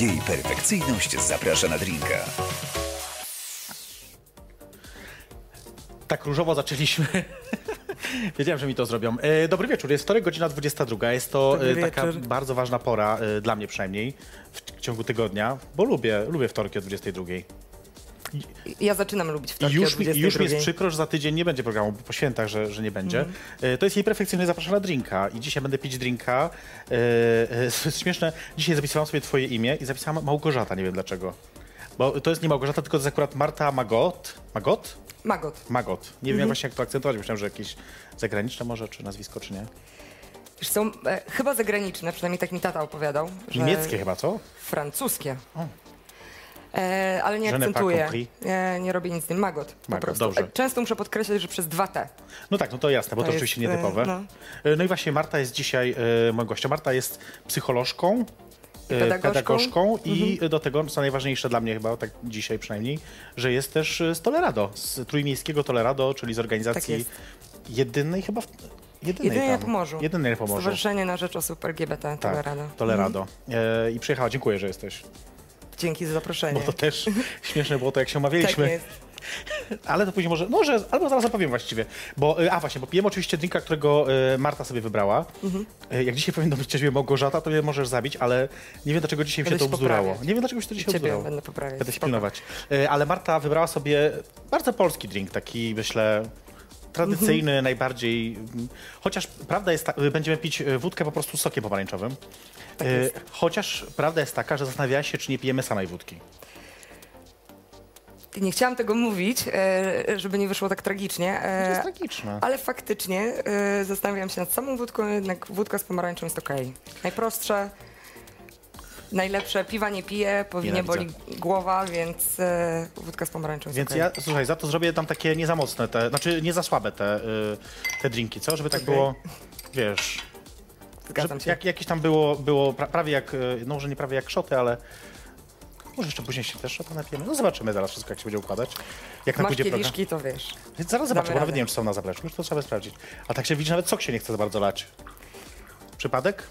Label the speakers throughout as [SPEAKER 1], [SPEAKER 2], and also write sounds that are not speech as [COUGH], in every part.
[SPEAKER 1] Jej perfekcyjność zaprasza na drinka.
[SPEAKER 2] Tak różowo zaczęliśmy. [LAUGHS] Wiedziałem, że mi to zrobią. E, dobry wieczór, jest wtorek, godzina 22. Jest to e, taka bardzo ważna pora, e, dla mnie przynajmniej, w, w ciągu tygodnia, bo lubię, lubię wtorki o 22.
[SPEAKER 3] Ja zaczynam lubić wtorki
[SPEAKER 2] już,
[SPEAKER 3] o
[SPEAKER 2] mi- już mi jest
[SPEAKER 3] 22.
[SPEAKER 2] przykro, że za tydzień nie będzie programu po świętach, że, że nie będzie. E, To jest jej perfekcyjnie zapraszana na drinka i dzisiaj będę pić drinka. To jest śmieszne, dzisiaj zapisałam sobie twoje imię i zapisałam Małgorzata, nie wiem dlaczego. Bo to jest nie Małgorzata, tylko to jest akurat Marta Magot. Magot?
[SPEAKER 3] Magot.
[SPEAKER 2] Magot. Nie wiem
[SPEAKER 3] Mhm.
[SPEAKER 2] właśnie jak to akcentować, myślałem, że jakieś zagraniczne może, czy nazwisko, czy nie.
[SPEAKER 3] Wiesz, Są e, chyba zagraniczne, przynajmniej tak mi tata opowiadał.
[SPEAKER 2] Niemieckie chyba, co?
[SPEAKER 3] Francuskie. E, ale nie akcentuję. Nie, nie robię nic z tym. Magot.
[SPEAKER 2] Magot,
[SPEAKER 3] prostu.
[SPEAKER 2] dobrze.
[SPEAKER 3] Często muszę podkreślać, że przez dwa T.
[SPEAKER 2] No tak, no to jasne, bo to,
[SPEAKER 3] To jest,
[SPEAKER 2] nietypowe.
[SPEAKER 3] no.
[SPEAKER 2] E, No i właśnie Marta jest dzisiaj e, moją gością. Marta jest psycholożką, e,
[SPEAKER 3] pedagogzką.
[SPEAKER 2] pedagogzką i
[SPEAKER 3] Mhm.
[SPEAKER 2] do tego, co najważniejsze dla mnie chyba, tak dzisiaj przynajmniej, że jest też e, z Tolerado, z trójmiejskiego Tolerado, czyli z organizacji
[SPEAKER 3] Tak
[SPEAKER 2] jedynej chyba, w, jedynej tam,
[SPEAKER 3] Pomorzu.
[SPEAKER 2] Jedynej na Pomorzu.
[SPEAKER 3] Stowarzyszenie na rzecz osób LGBT
[SPEAKER 2] Tak,
[SPEAKER 3] Tolerado.
[SPEAKER 2] Tolerado. E, I przyjechała, dziękuję, że jesteś.
[SPEAKER 3] Dzięki za zaproszenie.
[SPEAKER 2] Bo to też śmieszne było to, jak się
[SPEAKER 3] tak
[SPEAKER 2] umawialiśmy.
[SPEAKER 3] jest. [LAUGHS]
[SPEAKER 2] Ale to później może, no, że, albo zaraz opowiem właściwie. Bo, y, a właśnie, bo pijemy oczywiście drinka, którego y, Marta sobie wybrała.
[SPEAKER 3] Mhm.
[SPEAKER 2] Y, Jak dzisiaj powinno być ciebie Małgorzata, to mnie możesz zabić, ale nie wiem, dlaczego dzisiaj mi się to
[SPEAKER 3] poprawiać.
[SPEAKER 2] Nie wiem, dlaczego się to dzisiaj
[SPEAKER 3] Ciebie
[SPEAKER 2] ubzdurało.
[SPEAKER 3] będę poprawiać.
[SPEAKER 2] Będę się pilnować. Ale Marta wybrała sobie bardzo polski drink, taki myślę tradycyjny,
[SPEAKER 3] Mhm.
[SPEAKER 2] najbardziej. mm, Chociaż prawda jest ta, będziemy pić wódkę po prostu z sokiem pomarańczowym.
[SPEAKER 3] Tak
[SPEAKER 2] Y,
[SPEAKER 3] jest.
[SPEAKER 2] Chociaż prawda jest taka, że zastanawiałaś się, czy nie pijemy samej wódki.
[SPEAKER 3] Nie chciałam tego mówić, e, żeby nie wyszło tak tragicznie. e,
[SPEAKER 2] To jest tragiczne.
[SPEAKER 3] Ale faktycznie e, zastanawiam się nad samą wódką, jednak wódka z pomarańczą jest okej. Najprostsze, najlepsze, piwa nie piję, powinien boli
[SPEAKER 2] Nienawidzę.
[SPEAKER 3] głowa, więc e, wódka z pomarańczą jest
[SPEAKER 2] Więc
[SPEAKER 3] okej.
[SPEAKER 2] ja, słuchaj, za to zrobię tam takie nie za mocne, te, znaczy nie za słabe te, y, te drinki, co? Żeby tak
[SPEAKER 3] Okej.
[SPEAKER 2] było, wiesz,
[SPEAKER 3] Zgadzam się.
[SPEAKER 2] jak, jakieś tam było, było pra, prawie jak, y, no może nie prawie jak szoty, ale może jeszcze później się też szota napijemy. No zobaczymy zaraz wszystko, jak się będzie układać. Jak
[SPEAKER 3] Masz
[SPEAKER 2] pójdzie program.
[SPEAKER 3] kieliszki, to wiesz.
[SPEAKER 2] Więc zaraz zobaczę, bo nawet nie wiem, czy są na zapleczu, już to trzeba sprawdzić. A tak się widzi, nawet sok się nie chce za bardzo lać. Przypadek?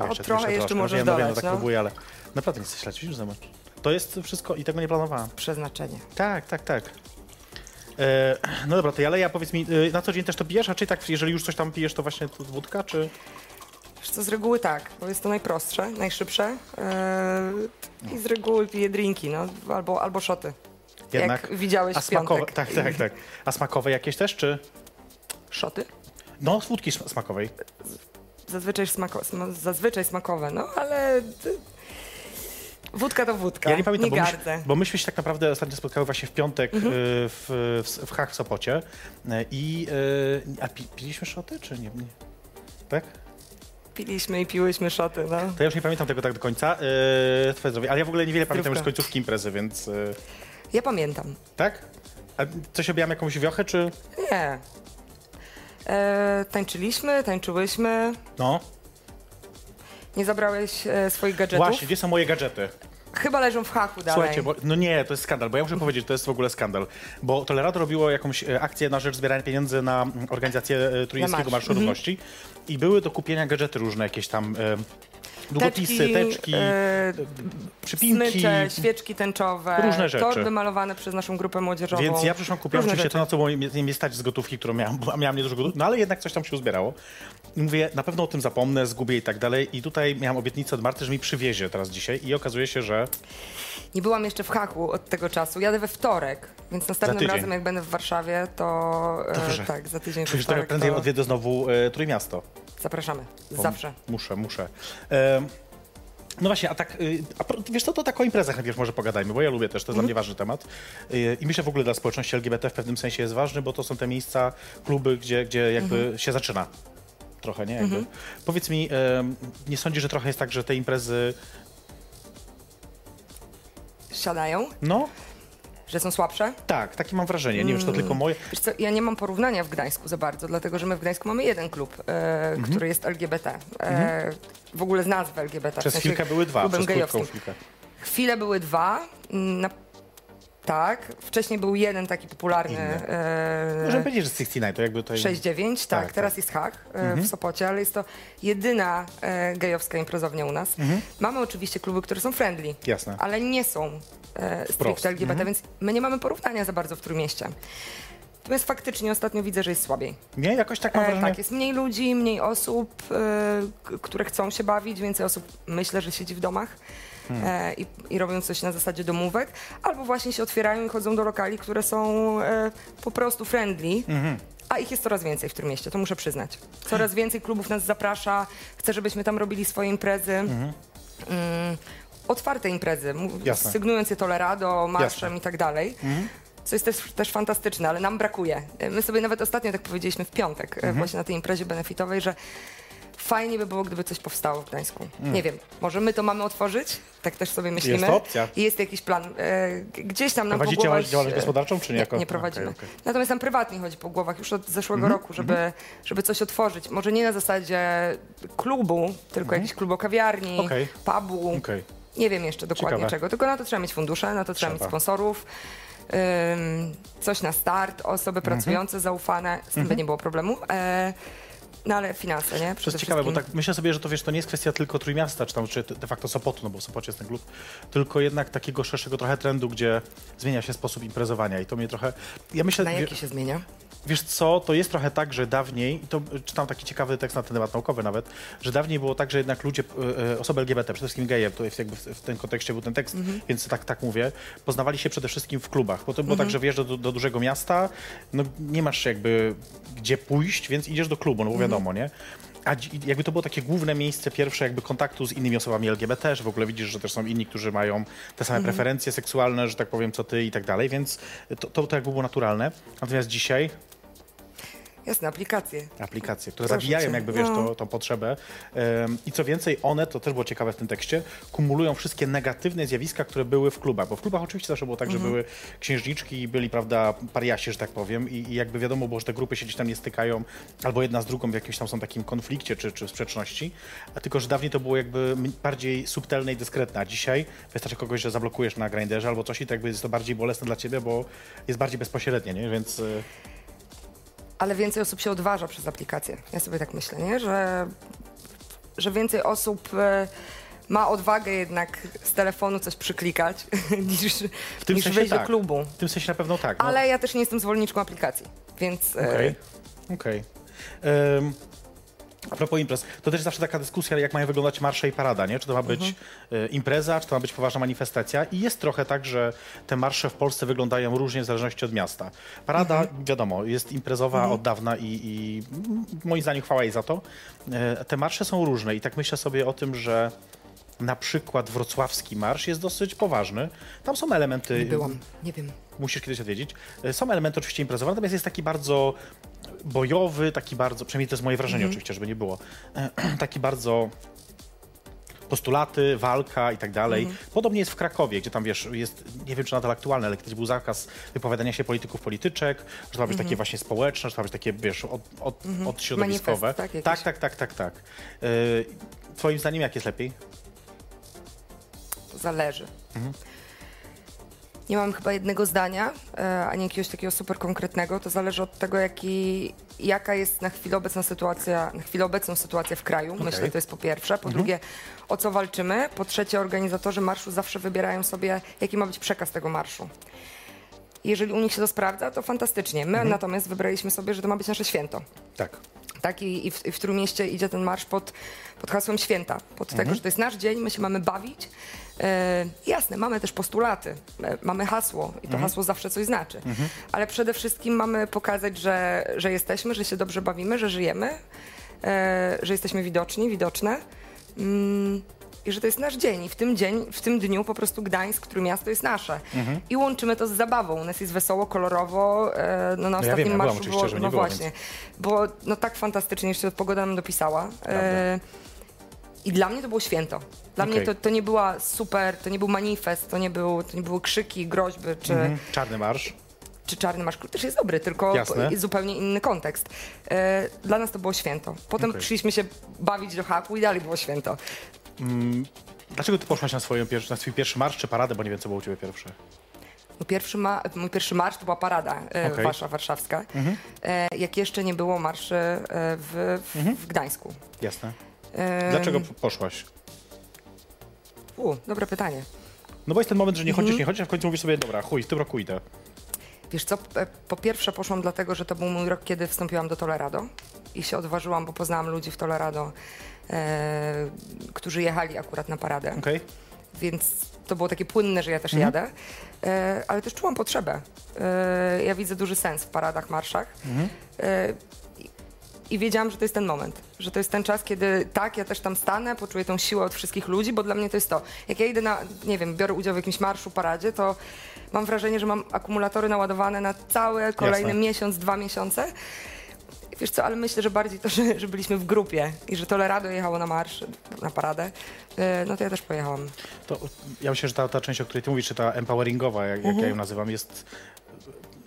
[SPEAKER 3] O,
[SPEAKER 2] jeszcze-
[SPEAKER 3] trochę jeszcze możesz
[SPEAKER 2] no wiem, no no tak
[SPEAKER 3] no.
[SPEAKER 2] próbuję, ale naprawdę nie chcę się lać, widzisz, zobacz. To jest wszystko i tego nie planowałem.
[SPEAKER 3] Przeznaczenie.
[SPEAKER 2] Tak, tak, tak. E, no dobra, to ale ja powiedz mi, e, na co dzień też to pijesz, a czy tak, jeżeli już coś tam pijesz, to właśnie to wódka, czy...
[SPEAKER 3] Wiesz co, z reguły tak, bo jest to najprostsze, najszybsze e, i z reguły piję drinki, no, albo, albo szoty.
[SPEAKER 2] Jednak?
[SPEAKER 3] Jak widziałeś
[SPEAKER 2] A smakowe,
[SPEAKER 3] piątek.
[SPEAKER 2] tak, tak, tak. A smakowe jakieś też, czy...
[SPEAKER 3] Szoty?
[SPEAKER 2] No, z wódki sm- smakowej.
[SPEAKER 3] Zazwyczaj, smako, sma, zazwyczaj smakowe, no ale wódka to wódka.
[SPEAKER 2] Ja nie pamiętam, bo,
[SPEAKER 3] gardzę.
[SPEAKER 2] myśmy, bo myśmy się tak naprawdę ostatnio spotkały właśnie w piątek
[SPEAKER 3] Mhm.
[SPEAKER 2] e, w, w, w Hach w Sopocie E, i... e, A pi, piliśmy szoty, czy nie? nie? Tak?
[SPEAKER 3] Piliśmy i piłyśmy szoty, no.
[SPEAKER 2] To ja już nie pamiętam tego tak do końca. E, twoje zdrowie. Ale ja w ogóle niewiele pamiętam już z
[SPEAKER 3] Zdrówka.
[SPEAKER 2] końcówki imprezy, więc...
[SPEAKER 3] Ja pamiętam.
[SPEAKER 2] tak? A coś objęłam jakąś wiochę, czy...
[SPEAKER 3] Nie. Tańczyliśmy, tańczyłyśmy.
[SPEAKER 2] No.
[SPEAKER 3] Nie zabrałeś e, swoich gadżetów?
[SPEAKER 2] Właśnie, gdzie są moje gadżety?
[SPEAKER 3] Chyba leżą w haku dalej.
[SPEAKER 2] Słuchajcie, bo, no nie, to jest skandal, bo ja muszę powiedzieć, to jest w ogóle skandal, bo Tolerado robiło jakąś e, akcję na rzecz zbierania pieniędzy na mm, organizację e, Trójmiejskiego
[SPEAKER 3] marsz.
[SPEAKER 2] Marszu Równości i były do kupienia gadżety różne, jakieś tam e, długopisy, teczki,
[SPEAKER 3] e,
[SPEAKER 2] przypinki.
[SPEAKER 3] smycze, świeczki tęczowe,
[SPEAKER 2] Różne rzeczy.
[SPEAKER 3] torby malowane przez naszą grupę młodzieżową.
[SPEAKER 2] Więc ja przyszłam, kupiłam
[SPEAKER 3] Różne
[SPEAKER 2] oczywiście to,
[SPEAKER 3] rzeczy.
[SPEAKER 2] na co mnie, mnie stać z gotówki, którą miałam, bo miałam niedużo gotówki, no ale jednak coś tam się uzbierało. I mówię, na pewno o tym zapomnę, zgubię i tak dalej. I tutaj miałam obietnicę od Marty, że mi przywiezie teraz dzisiaj i okazuje się, że
[SPEAKER 3] Nie byłam jeszcze w haku od tego czasu. Jadę we wtorek, więc następnym razem, jak będę w Warszawie, to
[SPEAKER 2] Dobrze.
[SPEAKER 3] e, tak, za tydzień we
[SPEAKER 2] przecież trochę prędzej
[SPEAKER 3] to
[SPEAKER 2] odwiedzę znowu e, Trójmiasto.
[SPEAKER 3] Zapraszamy.
[SPEAKER 2] Bo
[SPEAKER 3] Zawsze.
[SPEAKER 2] Muszę, muszę. No właśnie, a tak, y, a wiesz co, to tak o imprezach najpierw może pogadajmy, bo ja lubię też, to jest dla mnie ważny temat. Y, I myślę w ogóle dla społeczności LGBT w pewnym sensie jest ważny, bo to są te miejsca, kluby, gdzie, gdzie jakby się zaczyna. Trochę, nie? Jakby. Powiedz mi, nie sądzisz, że trochę jest tak, że te imprezy,
[SPEAKER 3] Siadają,
[SPEAKER 2] no
[SPEAKER 3] że są słabsze.
[SPEAKER 2] tak, takie mam wrażenie, nie wiem, czy to tylko moje.
[SPEAKER 3] Wiesz co, ja nie mam porównania w Gdańsku za bardzo, dlatego że my w Gdańsku mamy jeden klub, e,
[SPEAKER 2] Mhm.
[SPEAKER 3] który jest LGBT. E, W ogóle z nazwy LGBT. w
[SPEAKER 2] Przez
[SPEAKER 3] sensie
[SPEAKER 2] chwilkę były dwa, przez
[SPEAKER 3] gejowskim.
[SPEAKER 2] chwilkę.
[SPEAKER 3] Chwilę były dwa. Na Tak, wcześniej był jeden taki popularny e,
[SPEAKER 2] Możemy powiedzieć, że 69 to jakby to
[SPEAKER 3] 6-9, tak,
[SPEAKER 2] Tak,
[SPEAKER 3] teraz
[SPEAKER 2] tak.
[SPEAKER 3] jest Hak e, w Sopocie, ale jest to jedyna e, gejowska imprezownia u nas. Mamy oczywiście kluby, które są friendly,
[SPEAKER 2] Jasne.
[SPEAKER 3] ale nie są e, stricte LGBT, więc my nie mamy porównania za bardzo w Trójmieście. Natomiast faktycznie ostatnio widzę, że jest słabiej.
[SPEAKER 2] Nie, jakoś tak mam
[SPEAKER 3] E,
[SPEAKER 2] wrażenie.
[SPEAKER 3] tak, jest mniej ludzi, mniej osób, które chcą się bawić, więcej osób myślę, że siedzi w domach.
[SPEAKER 2] Hmm.
[SPEAKER 3] E, i, I robią coś na zasadzie domówek, albo właśnie się otwierają i chodzą do lokali, które są e, po prostu friendly.
[SPEAKER 2] Mhm.
[SPEAKER 3] A ich jest coraz więcej w tym mieście, to muszę przyznać. Coraz więcej klubów nas zaprasza, chce, żebyśmy tam robili swoje imprezy. Mm, otwarte imprezy,
[SPEAKER 2] Mhm. Jasne.
[SPEAKER 3] sygnując je Tolerado, marszem.
[SPEAKER 2] Mhm.
[SPEAKER 3] i tak dalej. Co jest też, też fantastyczne, ale nam brakuje. My sobie nawet ostatnio tak powiedzieliśmy w piątek,
[SPEAKER 2] Mhm.
[SPEAKER 3] e, właśnie na tej imprezie benefitowej, że fajnie by było, gdyby coś powstało w Gdańsku. Nie wiem, może my to mamy otworzyć? Tak też sobie myślimy.
[SPEAKER 2] Mm. to opcja.
[SPEAKER 3] I jest jakiś plan. E, gdzieś tam nam po
[SPEAKER 2] Prowadzicie
[SPEAKER 3] głowach...
[SPEAKER 2] działalność
[SPEAKER 3] e,
[SPEAKER 2] gospodarczą, czy nie?
[SPEAKER 3] Nie,
[SPEAKER 2] Jako-
[SPEAKER 3] nie prowadzimy.
[SPEAKER 2] Okej, okej.
[SPEAKER 3] Natomiast nam prywatnie chodzi po głowach już od zeszłego
[SPEAKER 2] Mhm,
[SPEAKER 3] roku, żeby, żeby coś otworzyć. Może nie na zasadzie klubu, tylko jakiś klub o kawiarni,
[SPEAKER 2] Mhm. Okej.
[SPEAKER 3] pubu. Nie wiem jeszcze dokładnie
[SPEAKER 2] Ciekawe.
[SPEAKER 3] czego, tylko na to trzeba mieć fundusze, na to trzeba,
[SPEAKER 2] Trzeba.
[SPEAKER 3] mieć sponsorów. coś na start, osoby
[SPEAKER 2] Mhm.
[SPEAKER 3] pracujące, zaufane, z tym by nie było problemu. E, no ale finanse, nie?
[SPEAKER 2] To jest ciekawe, bo tak myślę sobie, że to wiesz, to nie jest kwestia tylko Trójmiasta, czy tam, czy de facto Sopotu, no bo w Sopocie jest ten klub, tylko jednak takiego szerszego trochę trendu, gdzie zmienia się sposób imprezowania i to mnie trochę, ja myślę,
[SPEAKER 3] Na jaki się zmienia?
[SPEAKER 2] Wiesz co, to jest trochę tak, że dawniej, i to y, czytam taki ciekawy tekst na ten temat naukowy nawet, że dawniej było tak, że jednak ludzie, y, y, osoby LGBT, przede wszystkim geje, to jest jakby w, tym kontekście był ten tekst, więc tak, tak mówię, poznawali się przede wszystkim w klubach, bo to było tak, że wjeżdżasz do, do dużego miasta, no nie masz jakby gdzie pójść, więc idziesz do klubu, no bo wiadomo, nie? A jakby to było takie główne miejsce pierwsze jakby kontaktu z innymi osobami LGBT, że w ogóle widzisz, że też są inni, którzy mają te same preferencje seksualne, że tak powiem, co ty i tak dalej, więc to, to, to jakby było naturalne. Natomiast dzisiaj
[SPEAKER 3] Jasne, aplikacje.
[SPEAKER 2] aplikacje, które
[SPEAKER 3] Proszę
[SPEAKER 2] zabijają
[SPEAKER 3] cię.
[SPEAKER 2] jakby, wiesz,
[SPEAKER 3] No.
[SPEAKER 2] to, tą potrzebę. Ym, I co więcej, one, to też było ciekawe w tym tekście, kumulują wszystkie negatywne zjawiska, które były w klubach. Bo w klubach oczywiście zawsze było tak,
[SPEAKER 3] Mhm.
[SPEAKER 2] że były księżniczki i byli, prawda, pariasi, że tak powiem. I, I jakby wiadomo było, że te grupy się gdzieś tam nie stykają, albo jedna z drugą w jakimś tam są takim konflikcie czy, czy sprzeczności. A tylko, że dawniej to było jakby bardziej subtelne i dyskretne, a dzisiaj wystarczy kogoś, że zablokujesz na grinderze albo coś i to jakby jest to bardziej bolesne dla ciebie, bo jest bardziej bezpośrednie, nie? Więc... y,
[SPEAKER 3] Ale więcej osób się odważa przez aplikację. Ja sobie tak myślę, nie? Że, że więcej osób e, ma odwagę jednak z telefonu coś przyklikać [LAUGHS] niż,
[SPEAKER 2] W tym
[SPEAKER 3] niż
[SPEAKER 2] sensie
[SPEAKER 3] wejść
[SPEAKER 2] tak.
[SPEAKER 3] do klubu.
[SPEAKER 2] W tym sensie na pewno tak. no.
[SPEAKER 3] Ale ja też nie jestem zwolenniczką aplikacji, więc e,
[SPEAKER 2] Okej, okej. Em, A propos imprez, to też zawsze taka dyskusja, jak mają wyglądać marsze i parada, nie? Czy to ma być
[SPEAKER 3] Mhm.
[SPEAKER 2] e, impreza, czy to ma być poważna manifestacja. I jest trochę tak, że te marsze w Polsce wyglądają różnie w zależności od miasta. Parada,
[SPEAKER 3] Mhm.
[SPEAKER 2] wiadomo, jest imprezowa od dawna i, i moim zdaniem chwała jej za to. E, Te marsze są różne i tak myślę sobie o tym, że na przykład wrocławski marsz jest dosyć poważny. Tam są elementy
[SPEAKER 3] nie byłam, nie wiem.
[SPEAKER 2] musisz kiedyś odwiedzić. Są elementy oczywiście imprezowe, natomiast jest taki bardzo bojowy, taki bardzo, przynajmniej to jest moje wrażenie oczywiście, żeby nie było, [CLEARS THROAT] taki bardzo postulaty, walka i tak dalej. Podobnie jest w Krakowie, gdzie tam wiesz, jest, nie wiem czy nadal aktualne, ale kiedyś był zakaz wypowiadania się polityków, polityczek, że to ma być takie właśnie społeczne, że to ma być takie, wiesz, od, od, odśrodowiskowe.
[SPEAKER 3] Manifest, tak, jakiś.
[SPEAKER 2] tak, tak, tak, tak, tak. E, Twoim zdaniem jak jest lepiej?
[SPEAKER 3] Zależy.
[SPEAKER 2] Mhm.
[SPEAKER 3] Nie mam chyba jednego zdania, e, ani jakiegoś takiego super konkretnego. To zależy od tego, jaki, jaka jest na chwilę obecna sytuacja, na chwilę obecną sytuacja w kraju. Myślę, to jest po pierwsze. Po drugie, o co walczymy. Po trzecie, organizatorzy marszu zawsze wybierają sobie, jaki ma być przekaz tego marszu. Jeżeli u nich się to sprawdza, to fantastycznie. My natomiast wybraliśmy sobie, że to ma być nasze święto.
[SPEAKER 2] Tak.
[SPEAKER 3] Tak, i, i, w, i w Trójmieście idzie ten marsz pod, pod hasłem święta, pod tego, że to jest nasz dzień, my się mamy bawić. E, jasne, mamy też postulaty, e, mamy hasło i to hasło zawsze coś znaczy, ale przede wszystkim mamy pokazać, że, że jesteśmy, że się dobrze bawimy, że żyjemy, e, że jesteśmy widoczni, widoczne. Mm, i że to jest nasz dzień i w tym dzień, w tym dniu po prostu Gdańsk, który miasto jest nasze. I łączymy to z zabawą. U nas jest wesoło, kolorowo. E, no, na
[SPEAKER 2] ja wiem,
[SPEAKER 3] ostatnim
[SPEAKER 2] ja byłam
[SPEAKER 3] marszu
[SPEAKER 2] oczywiście,
[SPEAKER 3] było,
[SPEAKER 2] żeby
[SPEAKER 3] no
[SPEAKER 2] nie było,
[SPEAKER 3] właśnie, bo no tak fantastycznie jeszcze pogoda nam dopisała. E, I dla mnie to było święto. Dla mnie
[SPEAKER 2] Okej.
[SPEAKER 3] to, to nie była super, to nie był manifest, to nie, był, to nie były krzyki, groźby czy,
[SPEAKER 2] Mhm. Czarny marsz.
[SPEAKER 3] czy czarny marsz, który też jest dobry, tylko
[SPEAKER 2] Jasne.
[SPEAKER 3] zupełnie inny kontekst. E, dla nas to było święto. Potem
[SPEAKER 2] Okej.
[SPEAKER 3] przyszliśmy się bawić do haku i dalej było święto.
[SPEAKER 2] Dlaczego ty poszłaś na, swoją, na swój pierwszy marsz czy paradę, bo nie wiem, co było u ciebie pierwsze?
[SPEAKER 3] Mój pierwszy, ma, mój pierwszy marsz to była parada e,
[SPEAKER 2] Okej.
[SPEAKER 3] wasza, warszawska, e, jak jeszcze nie było marszy w, w, w Gdańsku.
[SPEAKER 2] Jasne.
[SPEAKER 3] E,
[SPEAKER 2] Dlaczego poszłaś?
[SPEAKER 3] U, dobre pytanie.
[SPEAKER 2] No bo jest ten moment, że nie
[SPEAKER 3] Mhm.
[SPEAKER 2] chodzisz, nie chodzisz, a w końcu mówisz sobie, dobra, chuj, w tym roku idę.
[SPEAKER 3] Wiesz co, e, po pierwsze poszłam dlatego, że to był mój rok, kiedy wstąpiłam do Tolerado i się odważyłam, bo poznałam ludzi w Tolerado, e, którzy jechali akurat na paradę.
[SPEAKER 2] Okej?
[SPEAKER 3] więc to było takie płynne, że ja też jadę, e, ale też czułam potrzebę. E, ja widzę duży sens w paradach, marszach e, i, wiedziałam, że to jest ten moment, że to jest ten czas, kiedy tak, ja też tam stanę, poczuję tą siłę od wszystkich ludzi, bo dla mnie to jest to. Jak ja idę na, nie wiem, biorę udział w jakimś marszu, paradzie, to mam wrażenie, że mam akumulatory naładowane na cały kolejny
[SPEAKER 2] Jasne.
[SPEAKER 3] miesiąc, dwa miesiące. Wiesz co, ale myślę, że bardziej to, że, że byliśmy w grupie i że Tolerado jechało na marsz, na paradę, e, no to ja też pojechałam.
[SPEAKER 2] To ja myślę, że ta, ta część, o której ty mówisz, czy ta empoweringowa, jak, jak ja ją nazywam, jest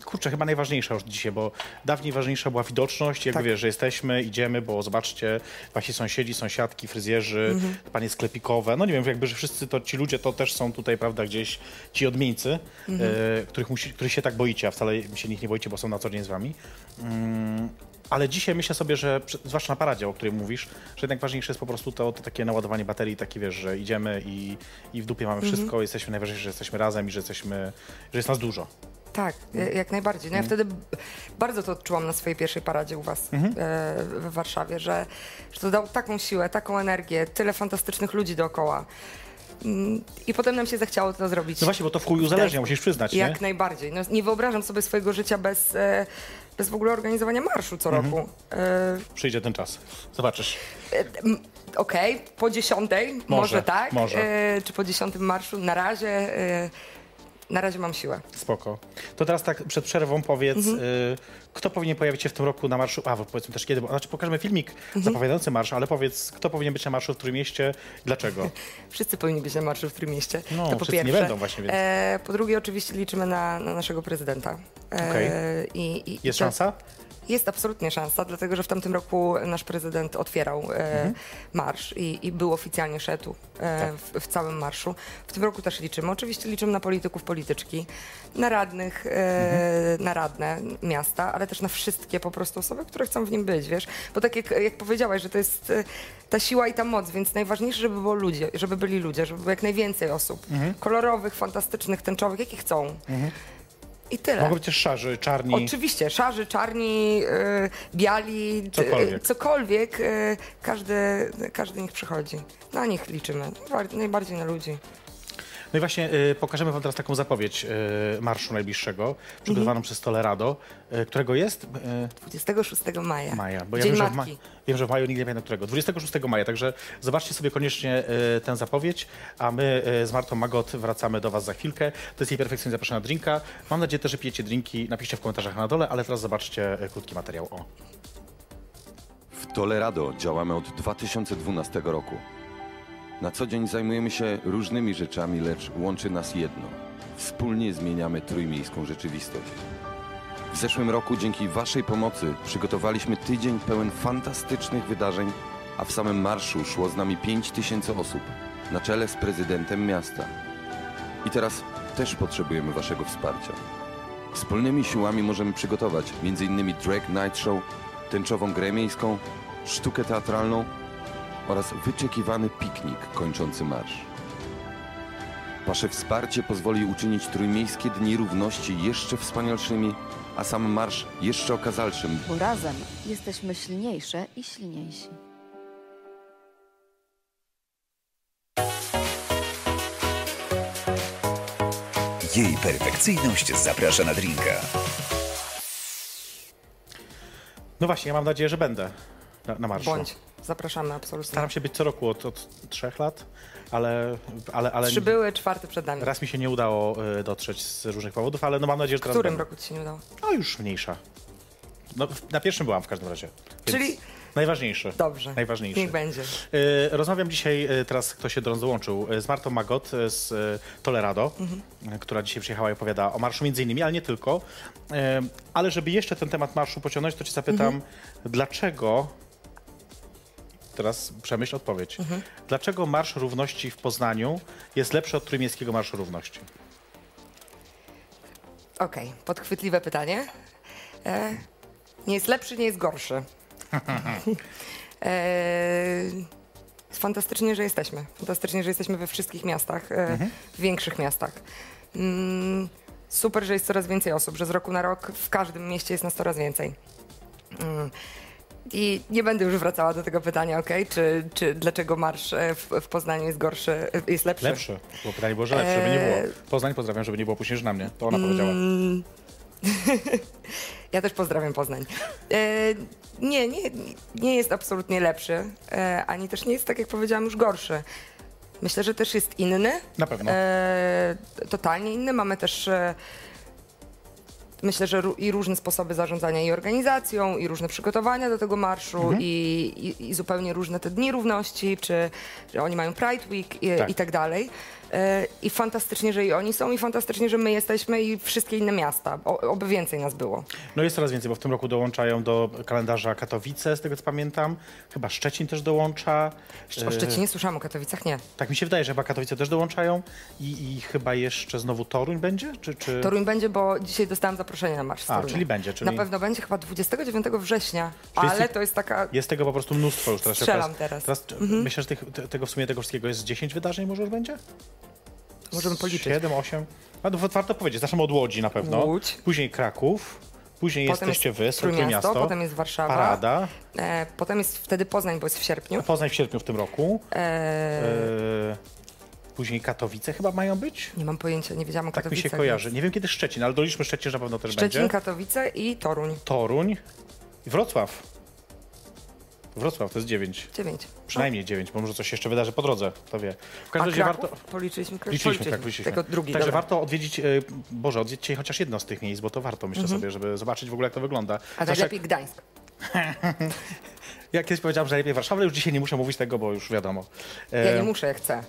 [SPEAKER 2] kurczę, chyba najważniejsza już dzisiaj, bo dawniej ważniejsza była widoczność, jakby
[SPEAKER 3] Tak.
[SPEAKER 2] wiesz, że jesteśmy, idziemy, bo zobaczcie, wasi sąsiedzi, sąsiadki, fryzjerzy, panie sklepikowe, no nie wiem, jakby, że wszyscy to, ci ludzie to też są tutaj, prawda, gdzieś ci odmieńcy, e, których, musi, których się tak boicie, a wcale się nich nie boicie, bo są na co dzień z wami. Mm, ale dzisiaj myślę sobie, że zwłaszcza na paradzie, o której mówisz, że jednak ważniejsze jest po prostu to, to takie naładowanie baterii, takie wiesz, że idziemy i, i w dupie mamy wszystko, jesteśmy najważniejsze, że jesteśmy razem i że jesteśmy, że jest nas dużo.
[SPEAKER 3] Tak, e, jak najbardziej. No ja wtedy bardzo to odczułam na swojej pierwszej paradzie u was e, w Warszawie, że, że to dało taką siłę, taką energię, tyle fantastycznych ludzi dookoła. Mm, I potem nam się zachciało to zrobić.
[SPEAKER 2] No właśnie, bo to w chuj uzależnia, musisz przyznać,
[SPEAKER 3] Jak
[SPEAKER 2] nie?
[SPEAKER 3] najbardziej. No, nie wyobrażam sobie swojego życia bez, e, bez w ogóle organizowania marszu co roku. E,
[SPEAKER 2] Przyjdzie ten czas. Zobaczysz.
[SPEAKER 3] Okej, po dziesiątej, może, tak,
[SPEAKER 2] może.
[SPEAKER 3] Czy po dziesiątym marszu, na razie, na razie mam siłę.
[SPEAKER 2] Spoko. To teraz tak przed przerwą powiedz,
[SPEAKER 3] Mhm.
[SPEAKER 2] y, kto powinien pojawić się w tym roku na marszu? A, powiedzmy też kiedy, bo, znaczy pokażemy filmik
[SPEAKER 3] Mhm.
[SPEAKER 2] zapowiadający marsz, ale powiedz, kto powinien być na marszu w którym mieście, dlaczego? [LAUGHS]
[SPEAKER 3] Wszyscy powinni być na marszu w Trójmieście.
[SPEAKER 2] No,
[SPEAKER 3] to po
[SPEAKER 2] wszyscy nie
[SPEAKER 3] pierwsze.
[SPEAKER 2] będą właśnie, więc-
[SPEAKER 3] E, po drugie, oczywiście liczymy na, na naszego prezydenta. E,
[SPEAKER 2] Okej.
[SPEAKER 3] i, i,
[SPEAKER 2] Jest
[SPEAKER 3] to-
[SPEAKER 2] szansa?
[SPEAKER 3] Jest absolutnie szansa, dlatego że w tamtym roku nasz prezydent otwierał e,
[SPEAKER 2] Mhm.
[SPEAKER 3] marsz i, i był oficjalnie szedł e,
[SPEAKER 2] Tak.
[SPEAKER 3] w, w całym marszu. W tym roku też liczymy. Oczywiście liczymy na polityków, polityczki, na radnych, e,
[SPEAKER 2] Mhm.
[SPEAKER 3] na radne miasta, ale też na wszystkie po prostu osoby, które chcą w nim być, wiesz? Bo tak jak, jak powiedziałaś, że to jest e, ta siła i ta moc, więc najważniejsze, żeby było ludzie, żeby byli ludzie, żeby było jak najwięcej osób.
[SPEAKER 2] Mhm.
[SPEAKER 3] Kolorowych, fantastycznych, tęczowych, jakich chcą. I tyle.
[SPEAKER 2] Mogą być też szarzy, czarni.
[SPEAKER 3] Oczywiście, szarzy, czarni, y, biali, t-
[SPEAKER 2] Cokolwiek.
[SPEAKER 3] cokolwiek y, każdy, każdy niech przychodzi. Na nich liczymy, Najbar- najbardziej na ludzi.
[SPEAKER 2] No i właśnie y, pokażemy wam teraz taką zapowiedź y, marszu najbliższego, przygotowaną
[SPEAKER 3] Mhm.
[SPEAKER 2] przez Tolerado, y, którego jest? Y,
[SPEAKER 3] 26 maja.
[SPEAKER 2] Maja, bo ja
[SPEAKER 3] Dzień
[SPEAKER 2] wiem że, w ma-
[SPEAKER 3] Matki.
[SPEAKER 2] wiem, że w maju nigdy nie pamiętam którego. 26 maja, także zobaczcie sobie koniecznie y, tę zapowiedź, a my y, z Martą Magot wracamy do Was za chwilkę. To jest jej perfekcyjnie zapraszana drinka. Mam nadzieję też, że pijecie drinki, napiszcie w komentarzach na dole, ale teraz zobaczcie y, krótki materiał. O.
[SPEAKER 4] W Tolerado działamy od 2012 roku. Na co dzień zajmujemy się różnymi rzeczami, lecz łączy nas jedno. Wspólnie zmieniamy trójmiejską rzeczywistość. W zeszłym roku dzięki Waszej pomocy przygotowaliśmy tydzień pełen fantastycznych wydarzeń, a w samym marszu szło z nami 5 tysięcy osób, na czele z prezydentem miasta. I teraz też potrzebujemy Waszego wsparcia. Wspólnymi siłami możemy przygotować m.in. Drag Night Show, tęczową grę miejską, sztukę teatralną oraz wyczekiwany piknik kończący marsz. Wasze wsparcie pozwoli uczynić Trójmiejskie Dni Równości jeszcze wspanialszymi, a sam marsz jeszcze okazalszym,
[SPEAKER 5] Bo razem jesteśmy silniejsze i silniejsi.
[SPEAKER 1] Jej perfekcyjność zaprasza na drinka.
[SPEAKER 2] No właśnie, ja mam nadzieję, że będę na, na marszu.
[SPEAKER 3] Bądź. Zapraszamy absolutnie.
[SPEAKER 2] Staram się być co roku od, od trzech lat, ale, ale, ale
[SPEAKER 3] Trzy były, czwarty przed nami.
[SPEAKER 2] raz mi się nie udało y, dotrzeć z różnych powodów, ale no mam nadzieję, że
[SPEAKER 3] W
[SPEAKER 2] teraz
[SPEAKER 3] którym
[SPEAKER 2] będę.
[SPEAKER 3] roku ci się nie udało?
[SPEAKER 2] No już mniejsza. No, na pierwszym byłam w każdym razie.
[SPEAKER 3] Czyli-
[SPEAKER 2] Najważniejszy.
[SPEAKER 3] Dobrze.
[SPEAKER 2] Najważniejszy.
[SPEAKER 3] Niech będzie.
[SPEAKER 2] Y, Rozmawiam dzisiaj, y, teraz kto się do nas dołączył, z Martą Magot z Tolerado, y, która dzisiaj przyjechała i opowiada o marszu między innymi, ale nie tylko. Ale żeby jeszcze ten temat marszu pociągnąć, to cię zapytam, dlaczego, teraz przemyśl odpowiedź, dlaczego Marsz Równości w Poznaniu jest lepszy od Trójmiejskiego Marszu Równości?
[SPEAKER 3] Okej, podchwytliwe pytanie. E, nie jest lepszy, nie jest gorszy. [LAUGHS] e, fantastycznie, że jesteśmy. Fantastycznie, że jesteśmy we wszystkich miastach, e, w większych miastach. Mm, super, że jest coraz więcej osób, że z roku na rok w każdym mieście jest nas coraz więcej. Mm. I nie będę już wracała do tego pytania, okej? Czy, czy dlaczego marsz e, w, w Poznaniu jest gorszy, e, jest lepszy?
[SPEAKER 2] Lepszy. Bo pytanie było, że lepszy, żeby nie było.
[SPEAKER 3] Eee.
[SPEAKER 2] Poznań pozdrawiam, żeby nie było później, że na mnie. To ona powiedziała. [LAUGHS]
[SPEAKER 3] Ja też pozdrawiam Poznań. E, nie, nie, nie jest absolutnie lepszy, e, ani też nie jest, tak jak powiedziałam, już gorszy. Myślę, że też jest inny.
[SPEAKER 2] Na pewno.
[SPEAKER 3] E, totalnie inny. Mamy też e, myślę, że i różne sposoby zarządzania i organizacją, i różne przygotowania do tego marszu,
[SPEAKER 2] Mhm.
[SPEAKER 3] i, i, i zupełnie różne te dni równości, czy oni mają Pride Week i
[SPEAKER 2] tak,
[SPEAKER 3] i tak dalej. E, I fantastycznie, że i oni są, i fantastycznie, że my jesteśmy, i wszystkie inne miasta. O, oby więcej nas było.
[SPEAKER 2] No jest coraz więcej, bo w tym roku dołączają do kalendarza Katowice, z tego co pamiętam. Chyba Szczecin też dołącza.
[SPEAKER 3] O
[SPEAKER 2] E,
[SPEAKER 3] Szczecinie słyszałam, o Katowicach nie.
[SPEAKER 2] Tak mi się wydaje, że chyba Katowice też dołączają i, i chyba jeszcze znowu Toruń będzie? Czy, czy...
[SPEAKER 3] Toruń będzie, bo dzisiaj dostałam zaproszenie na marsz
[SPEAKER 2] A, czyli będzie, czyli-
[SPEAKER 3] Na pewno będzie chyba 29 września,
[SPEAKER 2] Czyli jest
[SPEAKER 3] ale
[SPEAKER 2] tych-
[SPEAKER 3] to jest taka...
[SPEAKER 2] Jest tego po prostu mnóstwo już teraz.
[SPEAKER 3] Strzelam teraz. Mhm.
[SPEAKER 2] Myślę, że tych, te, tego w sumie tego wszystkiego jest 10 wydarzeń może już będzie?
[SPEAKER 3] Możemy policzyć.
[SPEAKER 2] 7, 8. No to warto powiedzieć, zaczynamy od Łodzi na pewno.
[SPEAKER 3] Łódź.
[SPEAKER 2] Później Kraków. Później
[SPEAKER 3] Potem
[SPEAKER 2] jesteście
[SPEAKER 3] jest
[SPEAKER 2] wy,
[SPEAKER 3] Trójmiasto,
[SPEAKER 2] Trójmiasto.
[SPEAKER 3] potem jest Warszawa.
[SPEAKER 2] Parada.
[SPEAKER 3] E, potem jest wtedy Poznań, bo jest w sierpniu.
[SPEAKER 2] Poznań w sierpniu w tym roku.
[SPEAKER 3] E,
[SPEAKER 2] E, później Katowice chyba mają być?
[SPEAKER 3] nie mam pojęcia, nie wiedziałam o
[SPEAKER 2] Tak mi
[SPEAKER 3] Katowicach.
[SPEAKER 2] się kojarzy. Nie wiem kiedy Szczecin, ale doliczmy Szczecin, że na pewno też
[SPEAKER 3] Szczecin,
[SPEAKER 2] będzie.
[SPEAKER 3] Katowice i Toruń.
[SPEAKER 2] Toruń i Wrocław. Wrocław to jest 9.
[SPEAKER 3] Dziewięć.
[SPEAKER 2] Przynajmniej 9, bo może coś się jeszcze wydarzy po drodze, kto wie. W każdym razie warto.
[SPEAKER 3] Policzyliśmy Kraków?
[SPEAKER 2] Liczyliśmy, tak, liczyliśmy.
[SPEAKER 3] Tego drugi,
[SPEAKER 2] Także
[SPEAKER 3] dobra.
[SPEAKER 2] warto odwiedzić, e, Boże, odwiedźcie chociaż jedno z tych miejsc, bo to warto, myślę sobie, żeby zobaczyć w ogóle, jak to wygląda.
[SPEAKER 3] Mhm. A
[SPEAKER 2] Zwłaszcza
[SPEAKER 3] najlepiej Gdańsk. [LAUGHS]
[SPEAKER 2] Jak kiedyś powiedziałem, że najlepiej Warszawa, ale już dzisiaj nie muszę mówić tego, bo już wiadomo. E,
[SPEAKER 3] Ja nie muszę, jak chcę.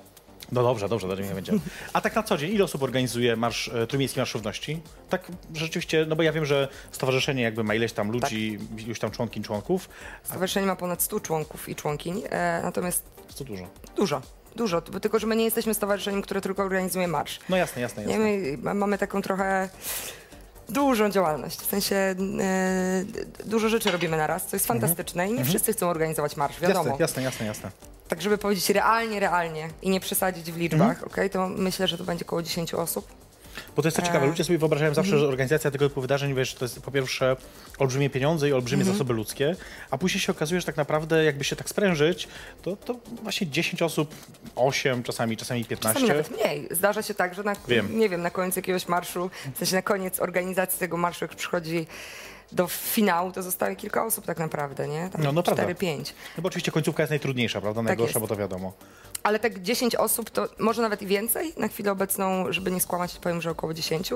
[SPEAKER 2] No dobrze, dobrze, dobrze, nie będzie. A tak na co dzień, ile osób organizuje marsz, e, Trójmiejski Marsz Równości? Tak rzeczywiście, no bo ja wiem, że stowarzyszenie jakby ma ileś tam ludzi,
[SPEAKER 3] Tak.
[SPEAKER 2] już tam członkiń, członków.
[SPEAKER 3] Stowarzyszenie ma ponad 100 członków i członkiń, e, natomiast
[SPEAKER 2] Co dużo.
[SPEAKER 3] dużo. Dużo, tylko że my nie jesteśmy stowarzyszeniem, które tylko organizuje marsz.
[SPEAKER 2] No jasne, jasne,
[SPEAKER 3] Nie,
[SPEAKER 2] jasne.
[SPEAKER 3] my ma- mamy taką trochę dużą działalność. W sensie e, dużo rzeczy robimy na raz, co jest fantastyczne i nie wszyscy chcą organizować marsz, wiadomo.
[SPEAKER 2] Mhm. Jasne, jasne, jasne, jasne.
[SPEAKER 3] Tak, żeby powiedzieć realnie, realnie i nie przesadzić w liczbach,
[SPEAKER 2] Mhm.
[SPEAKER 3] okej, to myślę, że to będzie około 10 osób.
[SPEAKER 2] Bo to jest to ciekawe,
[SPEAKER 3] E. Mhm.
[SPEAKER 2] ludzie sobie wyobrażają zawsze, że organizacja tego typu wydarzeń, wiesz, to jest po pierwsze olbrzymie pieniądze i olbrzymie
[SPEAKER 3] Mhm.
[SPEAKER 2] zasoby ludzkie, a później się okazuje, że tak naprawdę jakby się tak sprężyć, to, to właśnie 10 osób, 8, czasami, czasami 15.
[SPEAKER 3] Czasami nawet mniej. Zdarza się tak, że na,
[SPEAKER 2] Wiem.
[SPEAKER 3] nie wiem, na koniec jakiegoś marszu, w sensie na koniec organizacji tego marszu, jak przychodzi do finału, to zostaje kilka osób tak naprawdę, nie? Tam
[SPEAKER 2] No, no prawda.
[SPEAKER 3] 4-5.
[SPEAKER 2] No bo oczywiście końcówka jest najtrudniejsza, prawda? Najgorsza,
[SPEAKER 3] jest.
[SPEAKER 2] bo to wiadomo.
[SPEAKER 3] Ale tak 10 osób, to może nawet i więcej. Na chwilę obecną, żeby nie skłamać, powiem, że około 10.